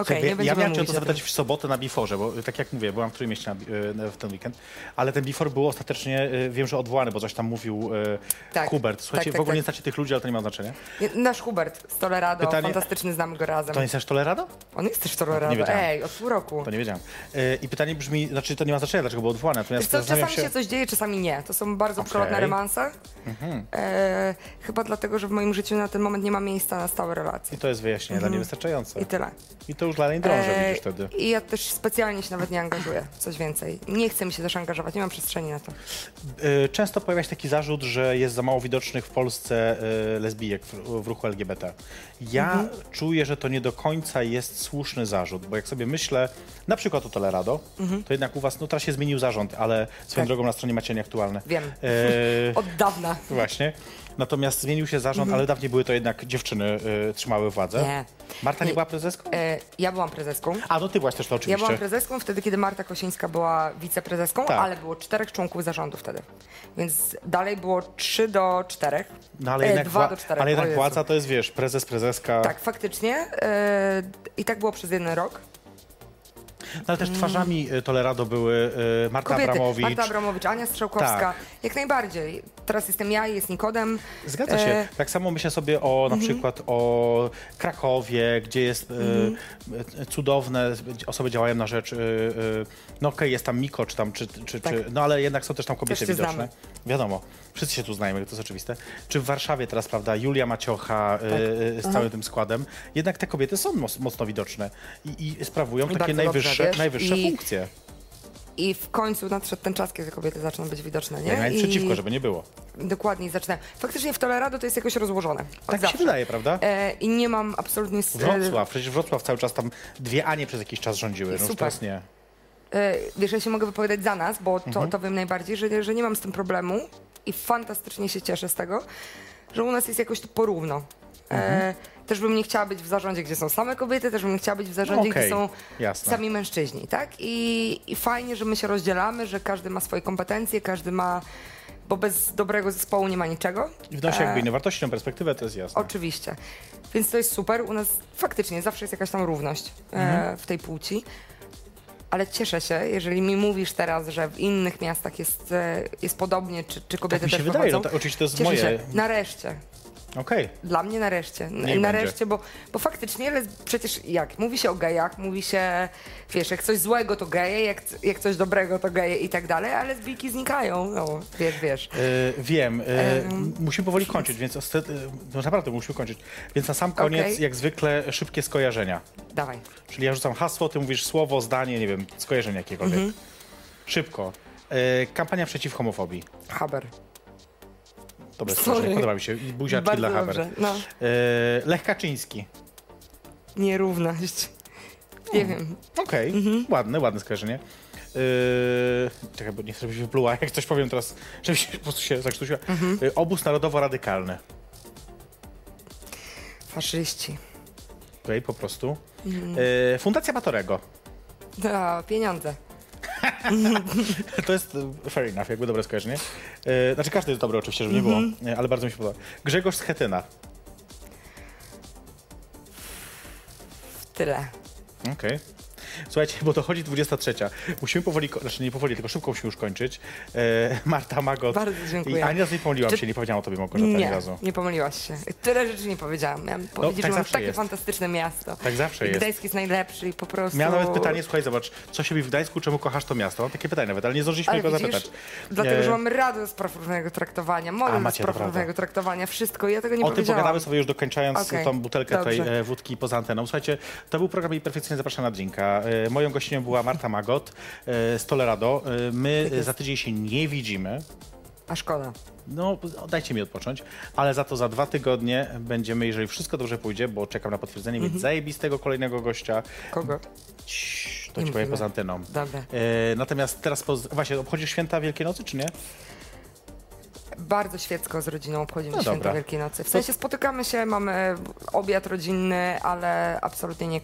[SPEAKER 3] Okej, nie
[SPEAKER 2] ja miałem cię o to zapytać w sobotę na Biforze, bo tak jak mówię, byłam w Trójmieście na, y, w ten weekend, ale ten Bifor był ostatecznie, y, wiem, że odwołany, bo coś tam mówił y,
[SPEAKER 3] Tak,
[SPEAKER 2] Hubert. Słuchajcie,
[SPEAKER 3] tak, tak,
[SPEAKER 2] w ogóle
[SPEAKER 3] tak.
[SPEAKER 2] nie znacie tych ludzi, ale to nie ma znaczenia.
[SPEAKER 3] Nie, Nasz Hubert z Tolerado,
[SPEAKER 2] Pytanie-
[SPEAKER 3] fantastyczny, znamy go razem.
[SPEAKER 2] To jest też Tolerado?
[SPEAKER 3] On jest też w
[SPEAKER 2] Nie
[SPEAKER 3] Tolerado,
[SPEAKER 2] wiedziałem.
[SPEAKER 3] ej, od pół roku.
[SPEAKER 2] To nie wiedziałem. Y, I pytanie brzmi, znaczy to nie ma znaczenia, dlaczego było odwołane,
[SPEAKER 3] Wiesz
[SPEAKER 2] natomiast
[SPEAKER 3] co, czasami się... coś dzieje, czasami nie. To są bardzo
[SPEAKER 2] Okej.
[SPEAKER 3] przelotne romanse.
[SPEAKER 2] Mhm.
[SPEAKER 3] E, chyba dlatego, że w moim życiu na ten moment nie ma miejsca na stałe relacje.
[SPEAKER 2] I to jest wyjaśnienie dla
[SPEAKER 3] Mhm.
[SPEAKER 2] mnie wystarczające.
[SPEAKER 3] I tyle.
[SPEAKER 2] I to już dla niej drąży,
[SPEAKER 3] E,
[SPEAKER 2] widzisz wtedy.
[SPEAKER 3] I ja też specjalnie się nawet nie angażuję coś więcej. Nie chcę mi się też angażować, nie mam przestrzeni na to.
[SPEAKER 2] Y, Często pojawia się taki zarzut, że jest za mało widocznych w Polsce y, lesbijek w, w ruchu LGBT. Ja
[SPEAKER 3] Mhm.
[SPEAKER 2] czuję, że to nie do końca jest słuszny zarzut, bo jak sobie myślę na przykład o Tolerado,
[SPEAKER 3] Mhm.
[SPEAKER 2] to jednak u was, no teraz się zmienił zarząd, ale swoją
[SPEAKER 3] Tak.
[SPEAKER 2] drogą na stronie macie nieaktualne.
[SPEAKER 3] Wiem.
[SPEAKER 2] E, [LAUGHS]
[SPEAKER 3] Od dawna.
[SPEAKER 2] Właśnie. Natomiast zmienił się zarząd,
[SPEAKER 3] Mhm.
[SPEAKER 2] ale dawniej były to jednak dziewczyny y, trzymały władzę.
[SPEAKER 3] Nie.
[SPEAKER 2] Marta nie
[SPEAKER 3] Nie.
[SPEAKER 2] była prezeską?
[SPEAKER 3] E, ja byłam prezeską.
[SPEAKER 2] A, no ty byłaś też to
[SPEAKER 3] Ja
[SPEAKER 2] oczywiście.
[SPEAKER 3] byłam prezeską wtedy, kiedy Marta Kosińska była wiceprezeską,
[SPEAKER 2] Tak.
[SPEAKER 3] ale było czterech członków zarządu wtedy. Więc dalej było 3 do 4.
[SPEAKER 2] no ale jednak,
[SPEAKER 3] 2
[SPEAKER 2] wła-
[SPEAKER 3] do 4.
[SPEAKER 2] ale jednak władza to jest, wiesz, prezes, prezeska.
[SPEAKER 3] Tak, faktycznie. E, I tak było przez jeden rok.
[SPEAKER 2] No, ale też twarzami y, Tolerado były y, Marta
[SPEAKER 3] Kobiety.
[SPEAKER 2] Abramowicz.
[SPEAKER 3] Marta Abramowicz, Ania Strzałkowska.
[SPEAKER 2] Tak.
[SPEAKER 3] Jak najbardziej. Teraz jestem ja jest Nikodem.
[SPEAKER 2] Zgadza się.
[SPEAKER 3] E,
[SPEAKER 2] Tak samo myślę sobie o na
[SPEAKER 3] Mhm.
[SPEAKER 2] przykład o Krakowie, gdzie jest e,
[SPEAKER 3] Mhm.
[SPEAKER 2] e, cudowne, osoby działają na rzecz, e, no okej, jest tam Miko, czy tam, czy, czy,
[SPEAKER 3] Tak.
[SPEAKER 2] czy, no ale jednak są też tam kobiety
[SPEAKER 3] Też
[SPEAKER 2] widoczne.
[SPEAKER 3] znamy.
[SPEAKER 2] Wiadomo, wszyscy się tu znajemy, to jest oczywiste. Czy w Warszawie teraz, prawda, Julia Maciocha
[SPEAKER 3] Tak.
[SPEAKER 2] z
[SPEAKER 3] Aha.
[SPEAKER 2] całym tym składem, jednak te kobiety są moc, mocno widoczne i, i sprawują
[SPEAKER 3] I
[SPEAKER 2] takie
[SPEAKER 3] dobrze,
[SPEAKER 2] najwyższe,
[SPEAKER 3] wiesz?
[SPEAKER 2] najwyższe
[SPEAKER 3] I-
[SPEAKER 2] funkcje.
[SPEAKER 3] I w końcu nadszedł ten czas, kiedy kobiety zaczną być widoczne, nie?
[SPEAKER 2] Ja miałem
[SPEAKER 3] I
[SPEAKER 2] przeciwko, żeby nie było.
[SPEAKER 3] Dokładnie, zaczynają. Faktycznie w Tolerado to jest jakoś rozłożone.
[SPEAKER 2] Tak mi się
[SPEAKER 3] zawsze.
[SPEAKER 2] wydaje, prawda?
[SPEAKER 3] E, I nie mam absolutnie...
[SPEAKER 2] Wrocław, przecież Wrocław cały czas tam dwie Anie przez jakiś czas rządziły, no
[SPEAKER 3] Super.
[SPEAKER 2] teraz nie.
[SPEAKER 3] E, wiesz, ja się mogę wypowiadać za nas, bo to,
[SPEAKER 2] Mhm.
[SPEAKER 3] to wiem najbardziej, że, że nie mam z tym problemu i fantastycznie się cieszę z tego, że u nas jest jakoś to porówno.
[SPEAKER 2] Mhm.
[SPEAKER 3] E, też bym nie chciała być w zarządzie, gdzie są same kobiety, też bym nie chciała być w zarządzie,
[SPEAKER 2] No okej,
[SPEAKER 3] gdzie są
[SPEAKER 2] jasne.
[SPEAKER 3] sami mężczyźni, tak? I, I fajnie, że my się rozdzielamy, że każdy ma swoje kompetencje, każdy ma... Bo bez dobrego zespołu nie ma niczego.
[SPEAKER 2] I wnosi jakby
[SPEAKER 3] E,
[SPEAKER 2] inną wartość, inną perspektywę, to jest jasne.
[SPEAKER 3] Oczywiście. Więc to jest super. U nas faktycznie zawsze jest jakaś tam równość e,
[SPEAKER 2] Mhm.
[SPEAKER 3] w tej płci. Ale cieszę się, jeżeli mi mówisz teraz, że w innych miastach jest, e, jest podobnie, czy, czy kobiety
[SPEAKER 2] Tak mi się
[SPEAKER 3] też
[SPEAKER 2] wydaje, no to oczywiście to jest
[SPEAKER 3] cieszę
[SPEAKER 2] moje-
[SPEAKER 3] Się. Nareszcie.
[SPEAKER 2] Okej.
[SPEAKER 3] Dla mnie nareszcie. N-
[SPEAKER 2] Niech
[SPEAKER 3] nareszcie, bo, bo faktycznie przecież jak? Mówi się o gejach, mówi się, wiesz, jak coś złego to geje, jak, jak coś dobrego to geje i tak dalej, ale lesbijki znikają, no, wiesz, wiesz.
[SPEAKER 2] E, wiem,
[SPEAKER 3] Em,
[SPEAKER 2] m- musimy powoli kończyć, więc ostat- e, no naprawdę musimy kończyć. Więc na sam koniec,
[SPEAKER 3] Okej.
[SPEAKER 2] jak zwykle, szybkie skojarzenia.
[SPEAKER 3] Dawaj.
[SPEAKER 2] Czyli ja rzucam hasło, ty mówisz słowo, zdanie, nie wiem, skojarzenie jakiekolwiek.
[SPEAKER 3] Mhm.
[SPEAKER 2] Szybko. Kampania przeciw homofobii.
[SPEAKER 3] Haber.
[SPEAKER 2] Dobre skojarzenie, podoba mi się. I buziaczki
[SPEAKER 3] Bardzo
[SPEAKER 2] dla Haber.
[SPEAKER 3] dobrze, no.
[SPEAKER 2] E, Lech Kaczyński.
[SPEAKER 3] Nierówność. Nie wiem.
[SPEAKER 2] Okej,
[SPEAKER 3] Mhm.
[SPEAKER 2] ładne, ładne skojarzenie. Yy, czekaj, bo nie chcę, żebyś wypluła, jak coś powiem teraz, żebyś po prostu się zakrztusiła.
[SPEAKER 3] Mhm.
[SPEAKER 2] Yy, obóz narodowo-radykalny.
[SPEAKER 3] Faszyści.
[SPEAKER 2] Okej, po prostu.
[SPEAKER 3] Mhm.
[SPEAKER 2] Yy, Fundacja Batorego.
[SPEAKER 3] Da, pieniądze. [LAUGHS]
[SPEAKER 2] to jest yy, fair enough, jakby dobre skojarzenie. Yy, znaczy każdy jest dobry oczywiście, żeby nie
[SPEAKER 3] Mhm.
[SPEAKER 2] było, yy, ale bardzo mi się podoba. Grzegorz Schetyna.
[SPEAKER 3] Tyle.
[SPEAKER 2] Okej. Słuchajcie, bo dochodzi 23. Musimy powoli, znaczy nie powoli, tylko szybko musimy już kończyć. E, Marta Magot.
[SPEAKER 3] Bardzo dziękuję.
[SPEAKER 2] I ani razu nie pomyliłam
[SPEAKER 3] Czy-
[SPEAKER 2] się, nie powiedziałam o tobie Małgorzata ani
[SPEAKER 3] Nie,
[SPEAKER 2] razu.
[SPEAKER 3] nie pomyliłaś się. Tyle rzeczy nie powiedziałam. Miałam powiedzieć,
[SPEAKER 2] tak
[SPEAKER 3] że mam takie
[SPEAKER 2] jest.
[SPEAKER 3] fantastyczne miasto.
[SPEAKER 2] Tak zawsze
[SPEAKER 3] I
[SPEAKER 2] jest.
[SPEAKER 3] Gdańsk jest najlepszy i po prostu...
[SPEAKER 2] Miałem nawet pytanie, słuchaj, zobacz, co się mi w Gdańsku, czemu kochasz to miasto? Mam takie pytanie nawet, ale nie zdążyliśmy
[SPEAKER 3] Ale
[SPEAKER 2] go
[SPEAKER 3] widzisz,
[SPEAKER 2] zapytać.
[SPEAKER 3] dlatego,
[SPEAKER 2] E,
[SPEAKER 3] że mamy radę z praw równego traktowania, model
[SPEAKER 2] macie,
[SPEAKER 3] z praw równego traktowania, wszystko. Ja tego nie
[SPEAKER 2] O tym
[SPEAKER 3] powiedziałam.
[SPEAKER 2] pogadamy sobie już dokończając
[SPEAKER 3] Okej,
[SPEAKER 2] tą butelkę tej
[SPEAKER 3] dobrze.
[SPEAKER 2] e, wódki poza anteną. Słuchajcie, to był program i perfekcyjnie zapraszam na drinka. E, moją gościnią była Marta Magot e, z Tolerado. E, my
[SPEAKER 3] Tak
[SPEAKER 2] za tydzień się nie widzimy.
[SPEAKER 3] A szkoda.
[SPEAKER 2] No, dajcie mi odpocząć, ale za to za dwa tygodnie będziemy, jeżeli wszystko dobrze pójdzie, bo czekam na potwierdzenie, mieć zajebistego kolejnego gościa.
[SPEAKER 3] Kogo?
[SPEAKER 2] Cii, to
[SPEAKER 3] Nie
[SPEAKER 2] ci powiem poza anteną.
[SPEAKER 3] Dobra.
[SPEAKER 2] E, natomiast teraz, poz... właśnie, obchodzisz święta Wielkiej Nocy, czy nie?
[SPEAKER 3] Bardzo świecko z rodziną obchodzimy
[SPEAKER 2] No
[SPEAKER 3] święta. Wielkiej Nocy. W sensie spotykamy się, mamy obiad rodzinny, ale absolutnie nie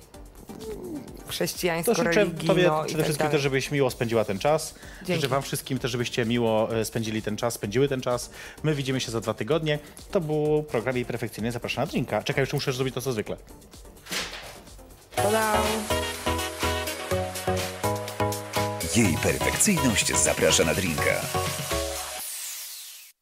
[SPEAKER 2] To
[SPEAKER 3] chrześcijańsko,
[SPEAKER 2] życzę
[SPEAKER 3] religijno
[SPEAKER 2] Tobie przede
[SPEAKER 3] tak
[SPEAKER 2] wszystkim
[SPEAKER 3] dalej.
[SPEAKER 2] też, żebyś miło spędziła ten czas.
[SPEAKER 3] Dzięki.
[SPEAKER 2] Życzę Wam wszystkim też, żebyście miło e, spędzili ten czas, spędziły ten czas. My widzimy się za dwa tygodnie. To był program jej perfekcyjnie Zapraszam na drinka. Czekaj, jeszcze muszę zrobić to, co zwykle.
[SPEAKER 1] Jej perfekcyjność zaprasza na drinka.